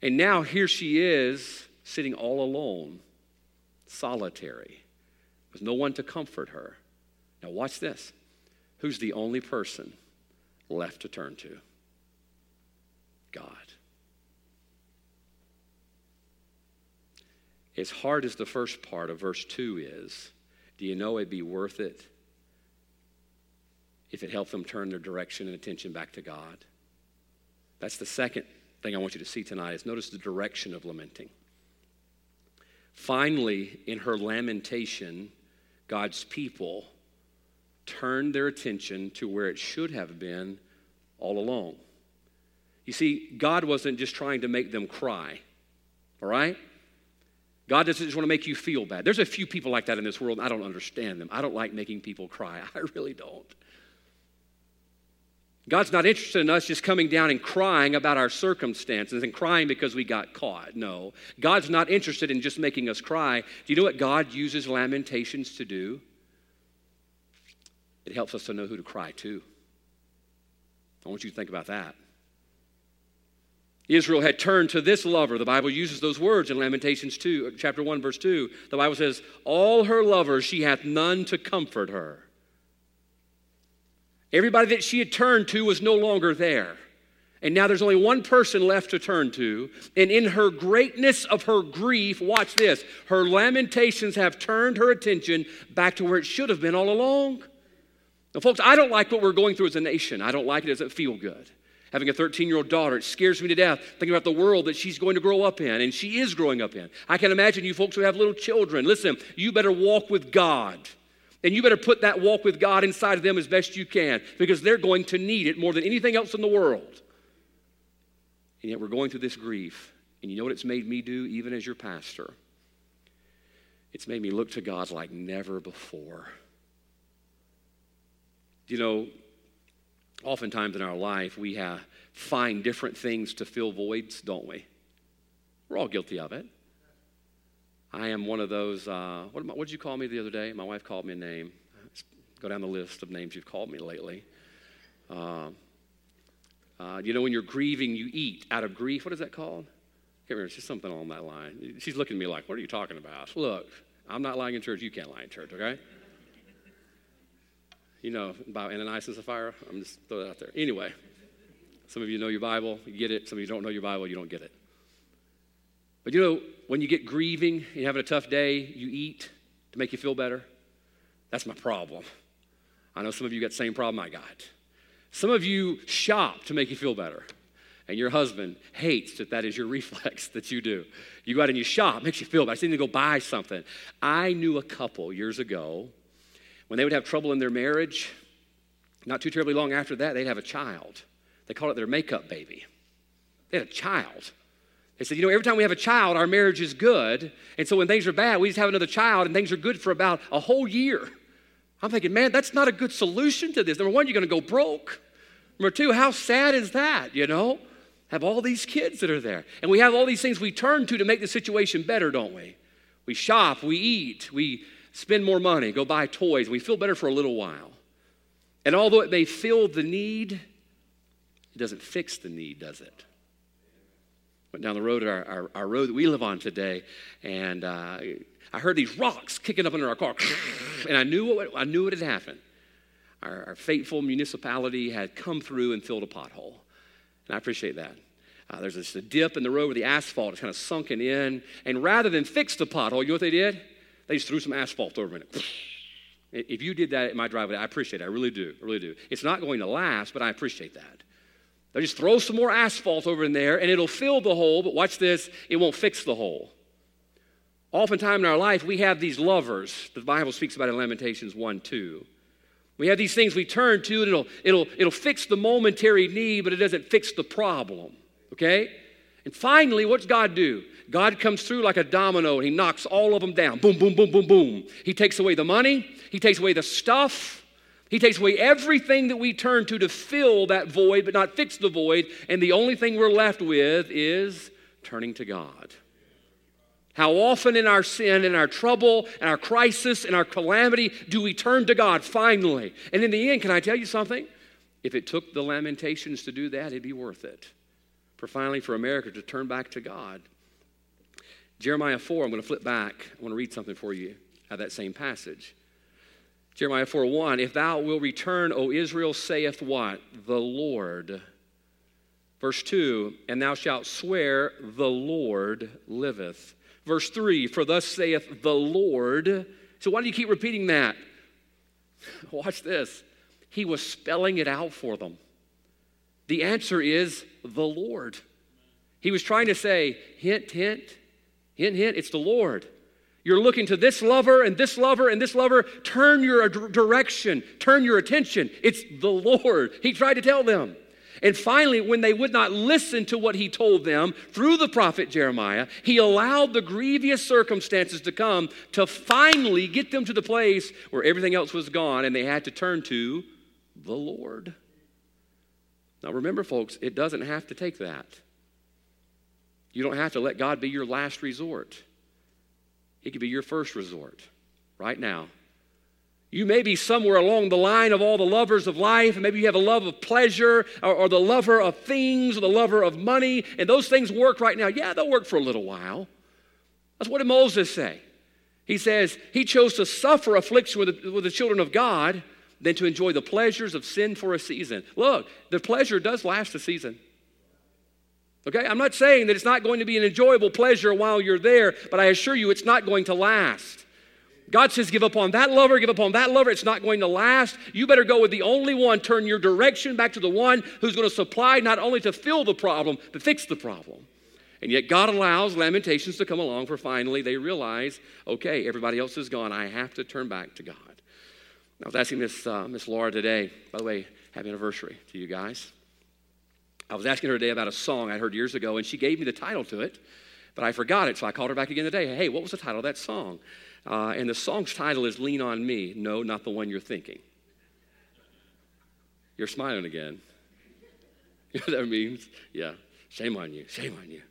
And now here she is sitting all alone, solitary, with no one to comfort her. Now, watch this. Who's the only person left to turn to? God. As hard as the first part of verse 2 is, do you know it'd be worth it if it helped them turn their direction and attention back to God. That's the second thing I want you to see tonight is notice the direction of lamenting. Finally, in her lamentation, God's people turned their attention to where it should have been all along. You see, God wasn't just trying to make them cry, all right? God doesn't just want to make you feel bad. There's a few people like that in this world, and I don't understand them. I don't like making people cry. *laughs* I really don't. God's not interested in us just coming down and crying about our circumstances and crying because we got caught. No. God's not interested in just making us cry. Do you know what God uses lamentations to do? It helps us to know who to cry to. I want you to think about that. Israel had turned to this lover. The Bible uses those words in Lamentations 2, chapter 1, verse 2. The Bible says, All her lovers she hath none to comfort her. Everybody that she had turned to was no longer there. And now there's only one person left to turn to. And in her greatness of her grief, watch this, her lamentations have turned her attention back to where it should have been all along. Now, folks, I don't like what we're going through as a nation. I don't like it. It doesn't feel good. Having a 13 year old daughter, it scares me to death thinking about the world that she's going to grow up in, and she is growing up in. I can imagine you folks who have little children. Listen, you better walk with God. And you better put that walk with God inside of them as best you can because they're going to need it more than anything else in the world. And yet we're going through this grief. And you know what it's made me do, even as your pastor? It's made me look to God like never before. You know, oftentimes in our life, we have, find different things to fill voids, don't we? We're all guilty of it. I am one of those. Uh, what, what did you call me the other day? My wife called me a name. Let's go down the list of names you've called me lately. Uh, uh, you know, when you're grieving, you eat out of grief. What is that called? I can't remember. It's just something on that line. She's looking at me like, what are you talking about? Look, I'm not lying in church. You can't lie in church, okay? You know about Ananias and Sapphira? I'm just throwing that out there. Anyway, some of you know your Bible, you get it. Some of you don't know your Bible, you don't get it. But you know, when you get grieving, you're having a tough day, you eat to make you feel better. That's my problem. I know some of you got the same problem I got. Some of you shop to make you feel better. And your husband hates that that is your *laughs* reflex that you do. You go out and you shop, makes you feel better. I need to go buy something. I knew a couple years ago when they would have trouble in their marriage, not too terribly long after that, they'd have a child. They called it their makeup baby. They had a child. They said, you know, every time we have a child, our marriage is good. And so when things are bad, we just have another child and things are good for about a whole year. I'm thinking, man, that's not a good solution to this. Number one, you're going to go broke. Number two, how sad is that, you know? Have all these kids that are there. And we have all these things we turn to to make the situation better, don't we? We shop, we eat, we spend more money, go buy toys, we feel better for a little while. And although it may fill the need, it doesn't fix the need, does it? Went down the road, our, our, our road that we live on today, and uh, I heard these rocks kicking up under our car, *laughs* and I knew what, I knew what had happened. Our, our fateful municipality had come through and filled a pothole, and I appreciate that. Uh, there's this a dip in the road where the asphalt is kind of sunken in, and rather than fix the pothole, you know what they did? They just threw some asphalt over it. *laughs* If you did that at my driveway, I appreciate it. I really do. I really do. It's not going to last, but I appreciate that. They'll just throw some more asphalt over in there and it'll fill the hole, but watch this, it won't fix the hole. Oftentimes in our life, we have these lovers. The Bible speaks about in Lamentations 1 2. We have these things we turn to, and it'll, it'll, it'll fix the momentary need, but it doesn't fix the problem. Okay? And finally, what's God do? God comes through like a domino and he knocks all of them down. Boom, boom, boom, boom, boom. He takes away the money, he takes away the stuff, he takes away everything that we turn to to fill that void, but not fix the void. And the only thing we're left with is turning to God. How often in our sin, in our trouble, in our crisis, in our calamity, do we turn to God finally? And in the end, can I tell you something? If it took the Lamentations to do that, it'd be worth it. For finally, for America to turn back to God. Jeremiah 4, I'm going to flip back. I want to read something for you out of that same passage. Jeremiah 4 1, if thou wilt return, O Israel, saith what? The Lord. Verse 2, and thou shalt swear, the Lord liveth. Verse 3 For thus saith the Lord. So why do you keep repeating that? *laughs* Watch this. He was spelling it out for them. The answer is the Lord. He was trying to say, hint, hint, hint, hint, it's the Lord. You're looking to this lover and this lover and this lover. Turn your direction, turn your attention. It's the Lord. He tried to tell them. And finally, when they would not listen to what he told them through the prophet Jeremiah, he allowed the grievous circumstances to come to finally get them to the place where everything else was gone and they had to turn to the Lord. Now, remember, folks, it doesn't have to take that. You don't have to let God be your last resort, it could be your first resort right now. You may be somewhere along the line of all the lovers of life, and maybe you have a love of pleasure or, or, the lover of things or the lover of money, and those things work right now. Yeah, they'll work for a little while. That's what did Moses say? He says he chose to suffer affliction with the, with the children of God than to enjoy the pleasures of sin for a season. Look, the pleasure does last a season. Okay? I'm not saying that it's not going to be an enjoyable pleasure while you're there, but I assure you it's not going to last. God says, give up on that lover, give up on that lover. It's not going to last. You better go with the only one. Turn your direction back to the one who's going to supply not only to fill the problem, but fix the problem. And yet God allows lamentations to come along for finally they realize, okay, everybody else is gone. I have to turn back to God. I was asking Miss, uh, Miss Laura today, by the way, happy anniversary to you guys. I was asking her today about a song I heard years ago, and she gave me the title to it, but I forgot it, so I called her back again today. Hey, what was the title of that song? Uh, and the song's title is Lean on Me. No, not the one you're thinking. You're smiling again. *laughs* You know what that means? Yeah. Shame on you. Shame on you.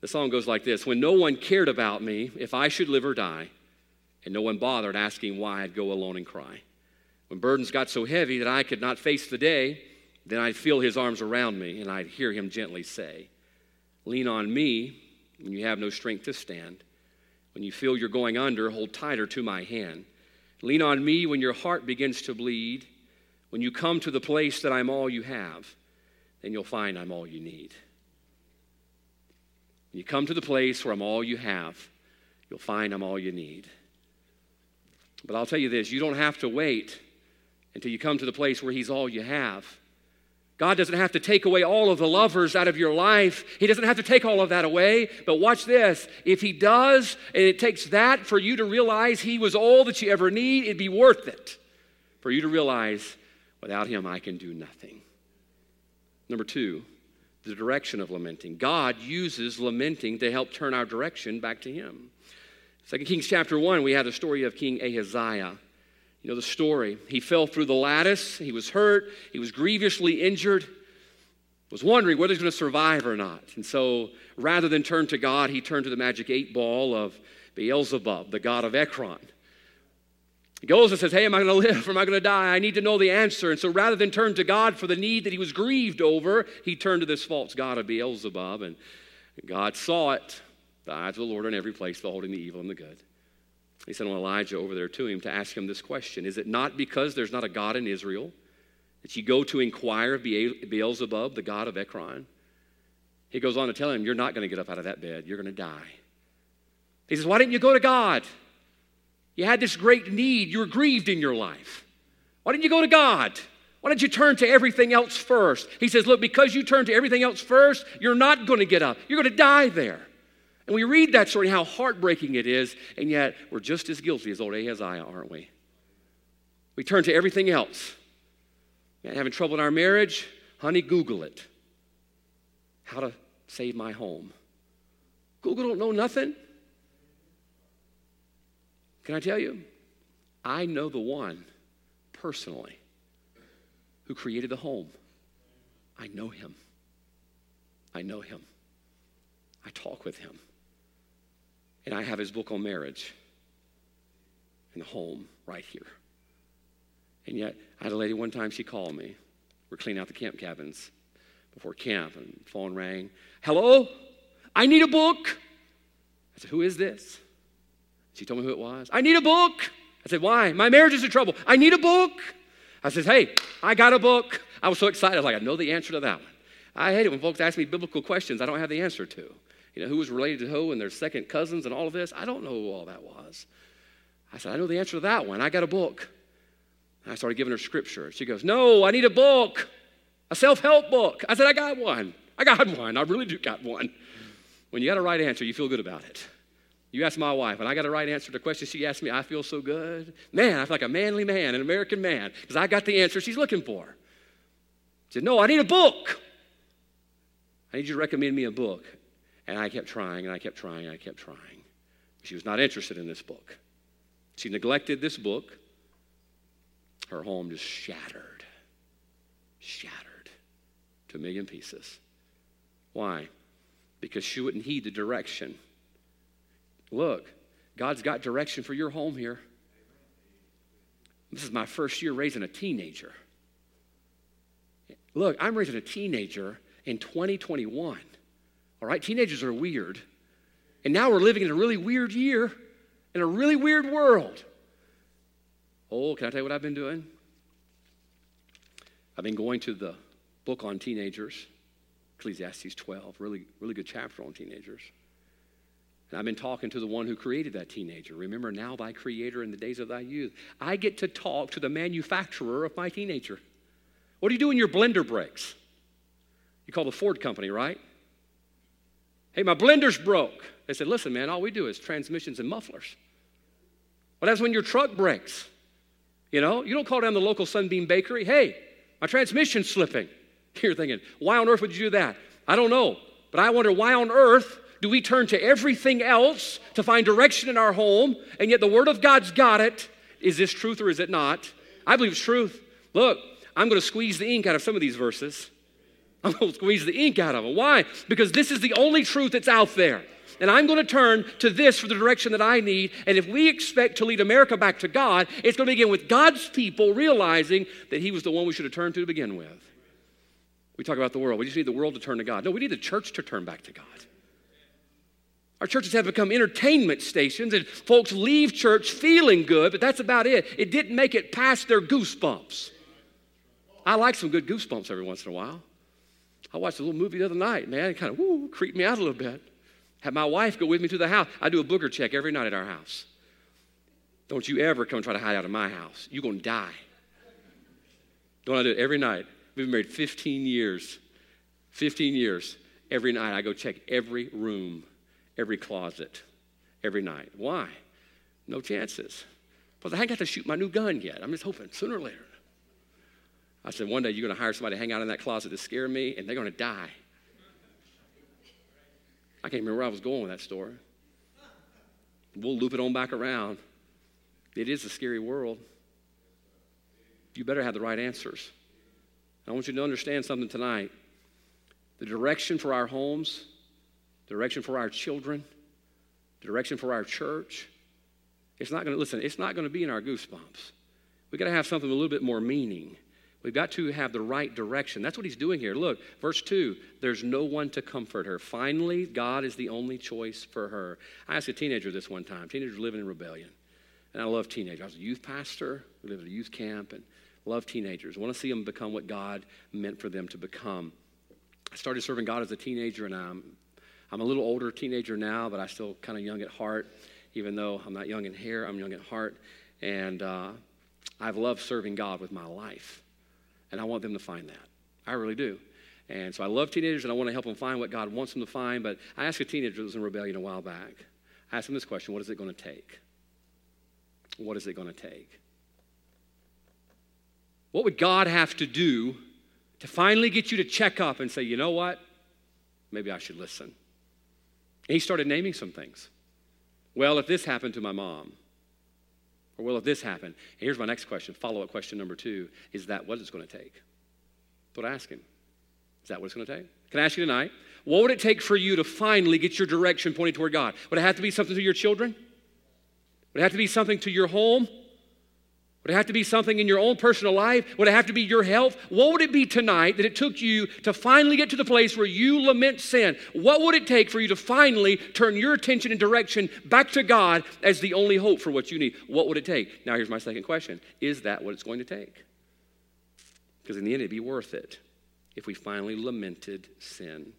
The song goes like this When no one cared about me, if I should live or die, and no one bothered asking why I'd go alone and cry. When burdens got so heavy that I could not face the day, then I'd feel his arms around me and I'd hear him gently say, Lean on me when you have no strength to stand. When you feel you're going under, hold tighter to my hand. Lean on me when your heart begins to bleed. When you come to the place that I'm all you have, then you'll find I'm all you need. When you come to the place where I'm all you have, you'll find I'm all you need. But I'll tell you this you don't have to wait until you come to the place where He's all you have. God doesn't have to take away all of the lovers out of your life. He doesn't have to take all of that away. But watch this. If He does, and it takes that for you to realize He was all that you ever need, it'd be worth it for you to realize without Him, I can do nothing. Number two, the direction of lamenting. God uses lamenting to help turn our direction back to Him. Second Kings chapter 1, we have the story of King Ahaziah. You know the story. He fell through the lattice, he was hurt, he was grievously injured, was wondering whether he's going to survive or not. And so rather than turn to God, he turned to the magic eight ball of Beelzebub, the god of Ekron. He goes and says, Hey, am I going to live or am I going to die? I need to know the answer. And so rather than turn to God for the need that he was grieved over, he turned to this false god of Beelzebub. And God saw it. The eyes of the Lord are in every place, beholding the evil and the good. He sent Elijah over there to him to ask him this question Is it not because there's not a God in Israel that you go to inquire of Beelzebub, the God of Ekron? He goes on to tell him, You're not going to get up out of that bed. You're going to die. He says, Why didn't you go to God? You had this great need. You were grieved in your life. Why didn't you go to God? Why don't you turn to everything else first? He says, Look, because you turn to everything else first, you're not going to get up. You're going to die there. And we read that story, how heartbreaking it is, and yet we're just as guilty as old Ahaziah, aren't we? We turn to everything else. Man, having trouble in our marriage? Honey, Google it. How to save my home. Google don't know nothing. Can I tell you? I know the one personally who created the home. I know him. I know him. I talk with him. And I have his book on marriage and the home right here. And yet, I had a lady one time, she called me. We're cleaning out the camp cabins before camp, and phone rang. Hello? I need a book. I said, Who is this? She told me who it was. I need a book. I said, Why? My marriage is in trouble. I need a book. I said, Hey, I got a book. I was so excited. I was like, I know the answer to that one. I hate it when folks ask me biblical questions I don't have the answer to. You know, who was related to who and their second cousins and all of this. I don't know who all that was. I said, I know the answer to that one. I got a book. I started giving her scripture. She goes, No, I need a book, a self help book. I said, I got one. I got one. I really do got one. When you got a right answer, you feel good about it. You ask my wife, and I got a right answer to the question she asked me, I feel so good. Man, I feel like a manly man, an American man, because I got the answer she's looking for. She said, No, I need a book. I need you to recommend me a book. And I kept trying, and I kept trying, and I kept trying. She was not interested in this book. She neglected this book. Her home just shattered, shattered to a million pieces. Why? Because she wouldn't heed the direction. Look, God's got direction for your home here. This is my first year raising a teenager. Look, I'm raising a teenager in 2021. All right, teenagers are weird. And now we're living in a really weird year, in a really weird world. Oh, can I tell you what I've been doing? I've been going to the book on teenagers, Ecclesiastes 12, really, really good chapter on teenagers. And I've been talking to the one who created that teenager. Remember now thy creator in the days of thy youth. I get to talk to the manufacturer of my teenager. What do you do when your blender breaks? You call the Ford company, right? Hey, my blender's broke. They said, listen, man, all we do is transmissions and mufflers. What happens when your truck breaks? You know, you don't call down the local Sunbeam Bakery. Hey, my transmission's slipping. *laughs* You're thinking, why on earth would you do that? I don't know. But I wonder why on earth do we turn to everything else to find direction in our home, and yet the Word of God's got it? Is this truth or is it not? I believe it's truth. Look, I'm going to squeeze the ink out of some of these verses. *laughs* I'm going to squeeze the ink out of them. Why? Because this is the only truth that's out there. And I'm going to turn to this for the direction that I need. And if we expect to lead America back to God, it's going to begin with God's people realizing that He was the one we should have turned to to begin with. We talk about the world. We just need the world to turn to God. No, we need the church to turn back to God. Our churches have become entertainment stations, and folks leave church feeling good, but that's about it. It didn't make it past their goosebumps. I like some good goosebumps every once in a while. I watched a little movie the other night, man. It kind of woo, creeped me out a little bit. Had my wife go with me to the house. I do a booger check every night at our house. Don't you ever come try to hide out of my house. You're going to die. Don't I do it every night? We've been married 15 years. 15 years. Every night I go check every room, every closet, every night. Why? No chances. Because I haven't got to shoot my new gun yet. I'm just hoping sooner or later. I said, one day you're going to hire somebody to hang out in that closet to scare me, and they're going to die. I can't remember where I was going with that story. We'll loop it on back around. It is a scary world. You better have the right answers. I want you to understand something tonight. The direction for our homes, the direction for our children, the direction for our church, it's not going to, listen, it's not going to be in our goosebumps. We've got to have something a little bit more meaning. We've got to have the right direction. That's what he's doing here. Look, verse 2 there's no one to comfort her. Finally, God is the only choice for her. I asked a teenager this one time. Teenagers living in rebellion. And I love teenagers. I was a youth pastor. We lived at a youth camp and love teenagers. I want to see them become what God meant for them to become. I started serving God as a teenager, and I'm, I'm a little older teenager now, but I still kind of young at heart. Even though I'm not young in hair, I'm young at heart. And uh, I've loved serving God with my life. And I want them to find that. I really do. And so I love teenagers and I want to help them find what God wants them to find. But I asked a teenager who was in rebellion a while back, I asked him this question What is it going to take? What is it going to take? What would God have to do to finally get you to check up and say, you know what? Maybe I should listen. And he started naming some things. Well, if this happened to my mom, or well, if this happened, here's my next question follow up question number two is that what it's going to take? That's what I ask him. Is that what it's going to take? Can I ask you tonight? What would it take for you to finally get your direction pointed toward God? Would it have to be something to your children? Would it have to be something to your home? Would it have to be something in your own personal life? Would it have to be your health? What would it be tonight that it took you to finally get to the place where you lament sin? What would it take for you to finally turn your attention and direction back to God as the only hope for what you need? What would it take? Now, here's my second question Is that what it's going to take? Because in the end, it'd be worth it if we finally lamented sin.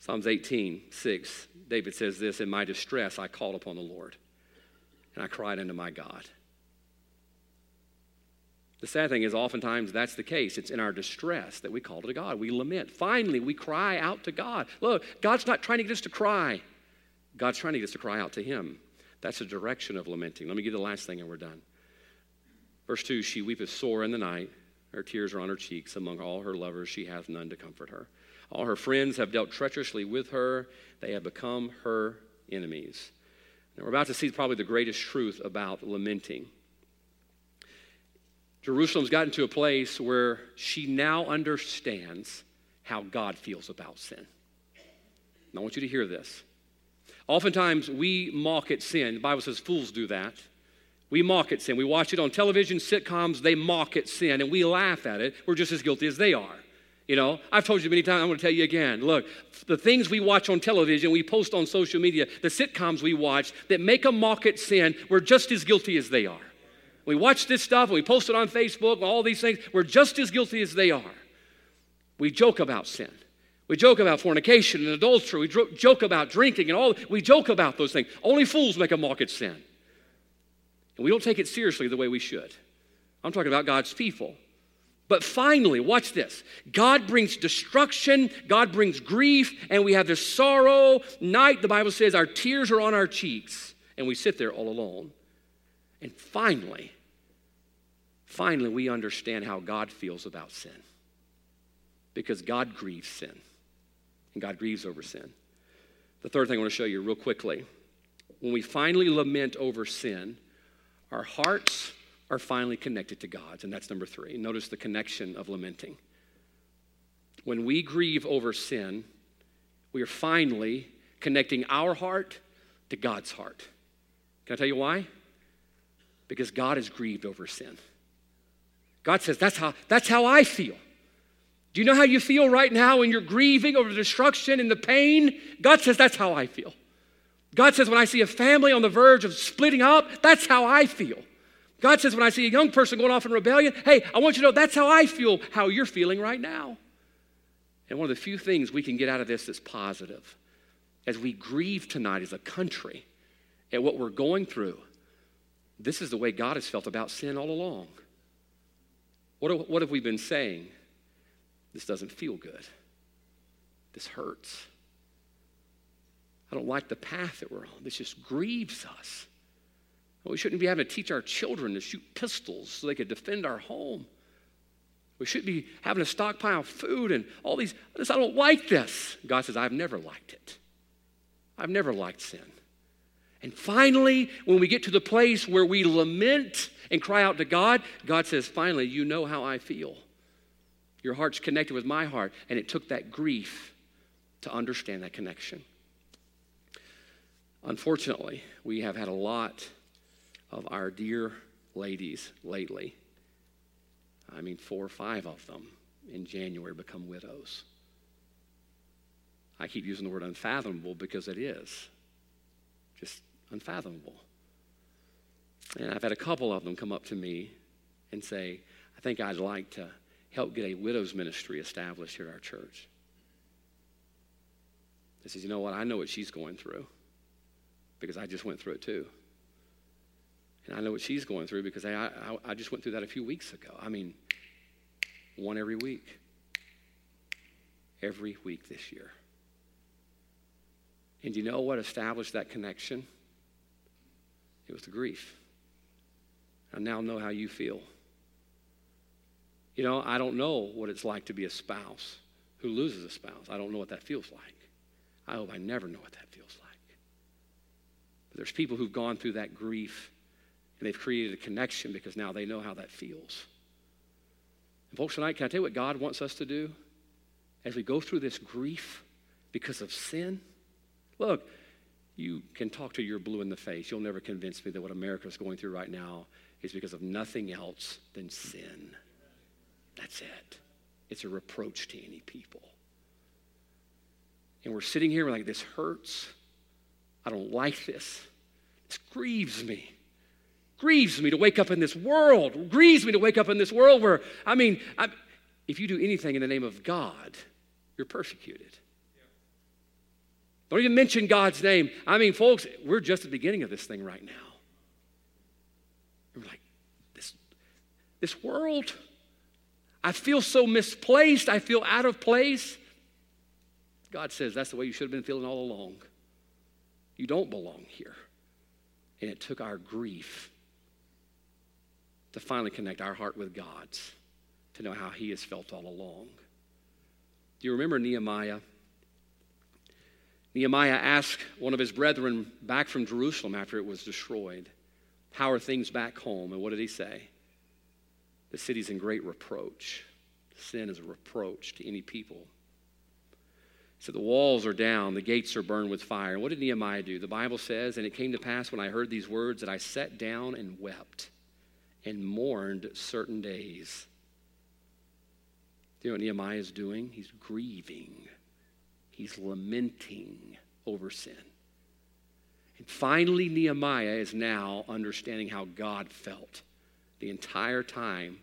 Psalms 18, 6, David says this In my distress, I called upon the Lord, and I cried unto my God. The sad thing is, oftentimes that's the case. It's in our distress that we call to God. We lament. Finally, we cry out to God. Look, God's not trying to get us to cry, God's trying to get us to cry out to Him. That's the direction of lamenting. Let me give you the last thing and we're done. Verse 2 She weepeth sore in the night, her tears are on her cheeks. Among all her lovers, she hath none to comfort her. All her friends have dealt treacherously with her, they have become her enemies. Now, we're about to see probably the greatest truth about lamenting. Jerusalem's gotten to a place where she now understands how God feels about sin. And I want you to hear this. Oftentimes, we mock at sin. The Bible says fools do that. We mock at sin. We watch it on television, sitcoms, they mock at sin, and we laugh at it. We're just as guilty as they are. You know, I've told you many times, I'm going to tell you again. Look, the things we watch on television, we post on social media, the sitcoms we watch that make a mock at sin, we're just as guilty as they are. We watch this stuff and we post it on Facebook and all these things. We're just as guilty as they are. We joke about sin. We joke about fornication and adultery. We dro- joke about drinking and all. We joke about those things. Only fools make a mock at sin. And we don't take it seriously the way we should. I'm talking about God's people. But finally, watch this God brings destruction, God brings grief, and we have this sorrow. Night, the Bible says, our tears are on our cheeks, and we sit there all alone. And finally, finally, we understand how God feels about sin. Because God grieves sin, and God grieves over sin. The third thing I want to show you real quickly when we finally lament over sin, our hearts are finally connected to God's, and that's number three. Notice the connection of lamenting. When we grieve over sin, we are finally connecting our heart to God's heart. Can I tell you why? Because God is grieved over sin. God says, That's how, that's how I feel. Do you know how you feel right now when you're grieving over the destruction and the pain? God says, That's how I feel. God says, When I see a family on the verge of splitting up, that's how I feel. God says, when I see a young person going off in rebellion, hey, I want you to know that's how I feel, how you're feeling right now. And one of the few things we can get out of this that's positive, as we grieve tonight as a country at what we're going through, this is the way God has felt about sin all along. What, what have we been saying? This doesn't feel good. This hurts. I don't like the path that we're on. This just grieves us. We shouldn't be having to teach our children to shoot pistols so they could defend our home. We shouldn't be having to stockpile of food and all these. I don't like this. God says, I've never liked it. I've never liked sin. And finally, when we get to the place where we lament and cry out to God, God says, Finally, you know how I feel. Your heart's connected with my heart. And it took that grief to understand that connection. Unfortunately, we have had a lot of our dear ladies lately. I mean, four or five of them in January become widows. I keep using the word unfathomable because it is just unfathomable. And I've had a couple of them come up to me and say, I think I'd like to help get a widow's ministry established here at our church. I says, You know what? I know what she's going through because I just went through it too. And I know what she's going through because I, I, I just went through that a few weeks ago. I mean, one every week. Every week this year. And you know what established that connection? It was the grief. I now know how you feel. You know, I don't know what it's like to be a spouse who loses a spouse. I don't know what that feels like. I hope I never know what that feels like. But there's people who've gone through that grief and they've created a connection because now they know how that feels. And folks, tonight, can I tell you what God wants us to do? As we go through this grief because of sin, look, you can talk to your blue in the face. You'll never convince me that what America is going through right now is because of nothing else than sin. That's it. It's a reproach to any people. And we're sitting here, we're like, this hurts. I don't like this. This grieves me grieves me to wake up in this world, grieves me to wake up in this world where, I mean, I, if you do anything in the name of God, you're persecuted. Don't even mention God's name. I mean, folks, we're just at the beginning of this thing right now. We're like, this, this world, I feel so misplaced. I feel out of place. God says that's the way you should have been feeling all along. You don't belong here. And it took our grief to finally connect our heart with God's, to know how He has felt all along. Do you remember Nehemiah? Nehemiah asked one of his brethren back from Jerusalem after it was destroyed, How are things back home? And what did he say? The city's in great reproach. Sin is a reproach to any people. So the walls are down, the gates are burned with fire. And what did Nehemiah do? The Bible says, And it came to pass when I heard these words that I sat down and wept and mourned certain days. Do you know what Nehemiah is doing? He's grieving, he's lamenting over sin. And finally, Nehemiah is now understanding how God felt the entire time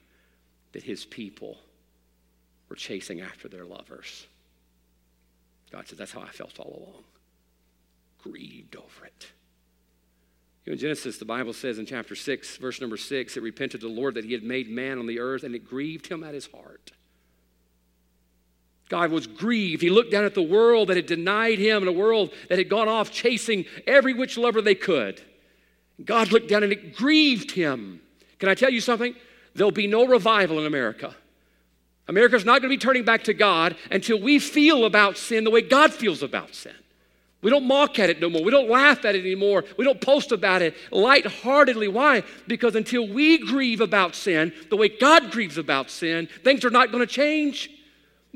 that his people were chasing after their lovers. God said, That's how I felt all along. Grieved over it. You know, in Genesis, the Bible says in chapter 6, verse number 6, it repented the Lord that he had made man on the earth, and it grieved him at his heart. God was grieved. He looked down at the world that had denied him and a world that had gone off chasing every which lover they could. God looked down and it grieved him. Can I tell you something? There'll be no revival in America. America's not going to be turning back to God until we feel about sin the way God feels about sin. We don't mock at it no more. We don't laugh at it anymore. We don't post about it lightheartedly. Why? Because until we grieve about sin the way God grieves about sin, things are not going to change.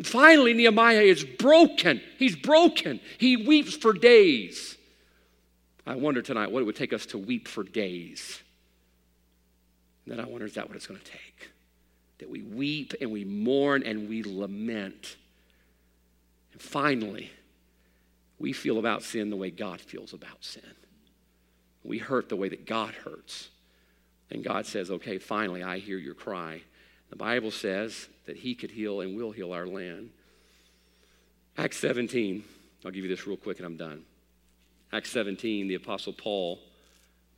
Finally, Nehemiah is broken. He's broken. He weeps for days. I wonder tonight what it would take us to weep for days. And then I wonder, is that what it's going to take? That we weep and we mourn and we lament. And finally, we feel about sin the way God feels about sin. We hurt the way that God hurts. And God says, okay, finally, I hear your cry. The Bible says that He could heal and will heal our land. Acts 17, I'll give you this real quick and I'm done. Acts 17, the Apostle Paul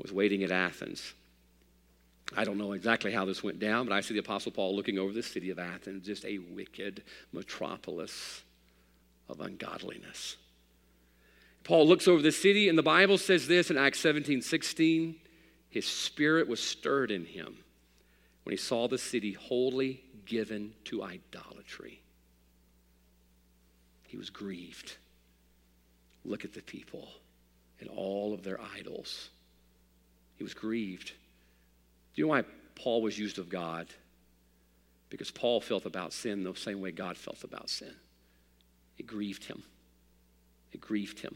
was waiting at Athens. I don't know exactly how this went down, but I see the Apostle Paul looking over the city of Athens, just a wicked metropolis of ungodliness. Paul looks over the city, and the Bible says this in Acts 17 16 his spirit was stirred in him when he saw the city wholly given to idolatry. He was grieved. Look at the people and all of their idols. He was grieved. Do you know why Paul was used of God? Because Paul felt about sin the same way God felt about sin. It grieved him. It grieved him.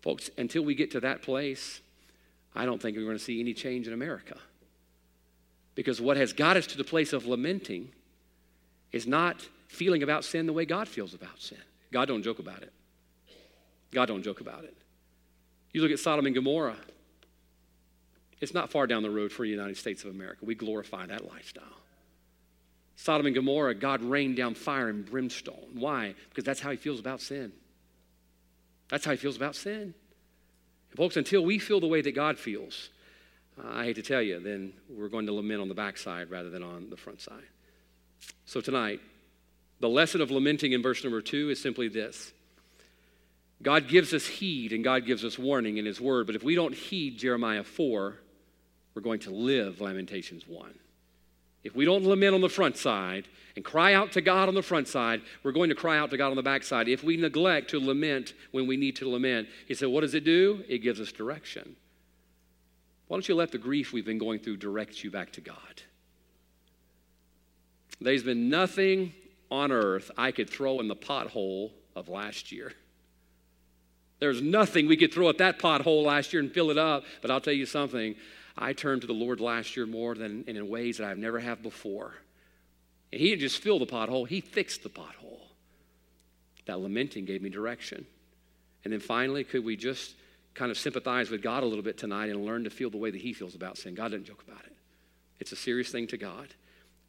Folks, until we get to that place, I don't think we're going to see any change in America. Because what has got us to the place of lamenting is not feeling about sin the way God feels about sin. God don't joke about it. God don't joke about it. You look at Sodom and Gomorrah. It's not far down the road for the United States of America. We glorify that lifestyle. Sodom and Gomorrah, God rained down fire and brimstone. Why? Because that's how he feels about sin. That's how he feels about sin. And folks, until we feel the way that God feels, I hate to tell you, then we're going to lament on the backside rather than on the front side. So tonight, the lesson of lamenting in verse number two is simply this God gives us heed and God gives us warning in His Word, but if we don't heed Jeremiah 4, we're going to live Lamentations 1. If we don't lament on the front side and cry out to God on the front side, we're going to cry out to God on the back side. If we neglect to lament when we need to lament, He said, What does it do? It gives us direction. Why don't you let the grief we've been going through direct you back to God? There's been nothing on earth I could throw in the pothole of last year. There's nothing we could throw at that pothole last year and fill it up. But I'll tell you something. I turned to the Lord last year more than in ways that I've never have before. And He didn't just fill the pothole, He fixed the pothole. That lamenting gave me direction. And then finally, could we just kind of sympathize with God a little bit tonight and learn to feel the way that He feels about sin? God doesn't joke about it. It's a serious thing to God.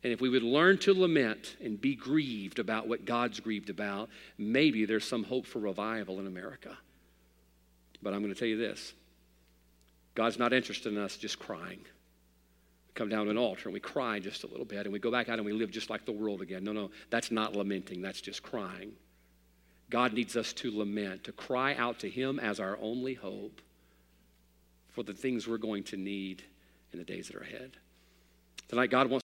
And if we would learn to lament and be grieved about what God's grieved about, maybe there's some hope for revival in America. But I'm going to tell you this God's not interested in us just crying. We come down to an altar and we cry just a little bit and we go back out and we live just like the world again. No, no, that's not lamenting, that's just crying. God needs us to lament, to cry out to Him as our only hope for the things we're going to need in the days that are ahead. Tonight, God wants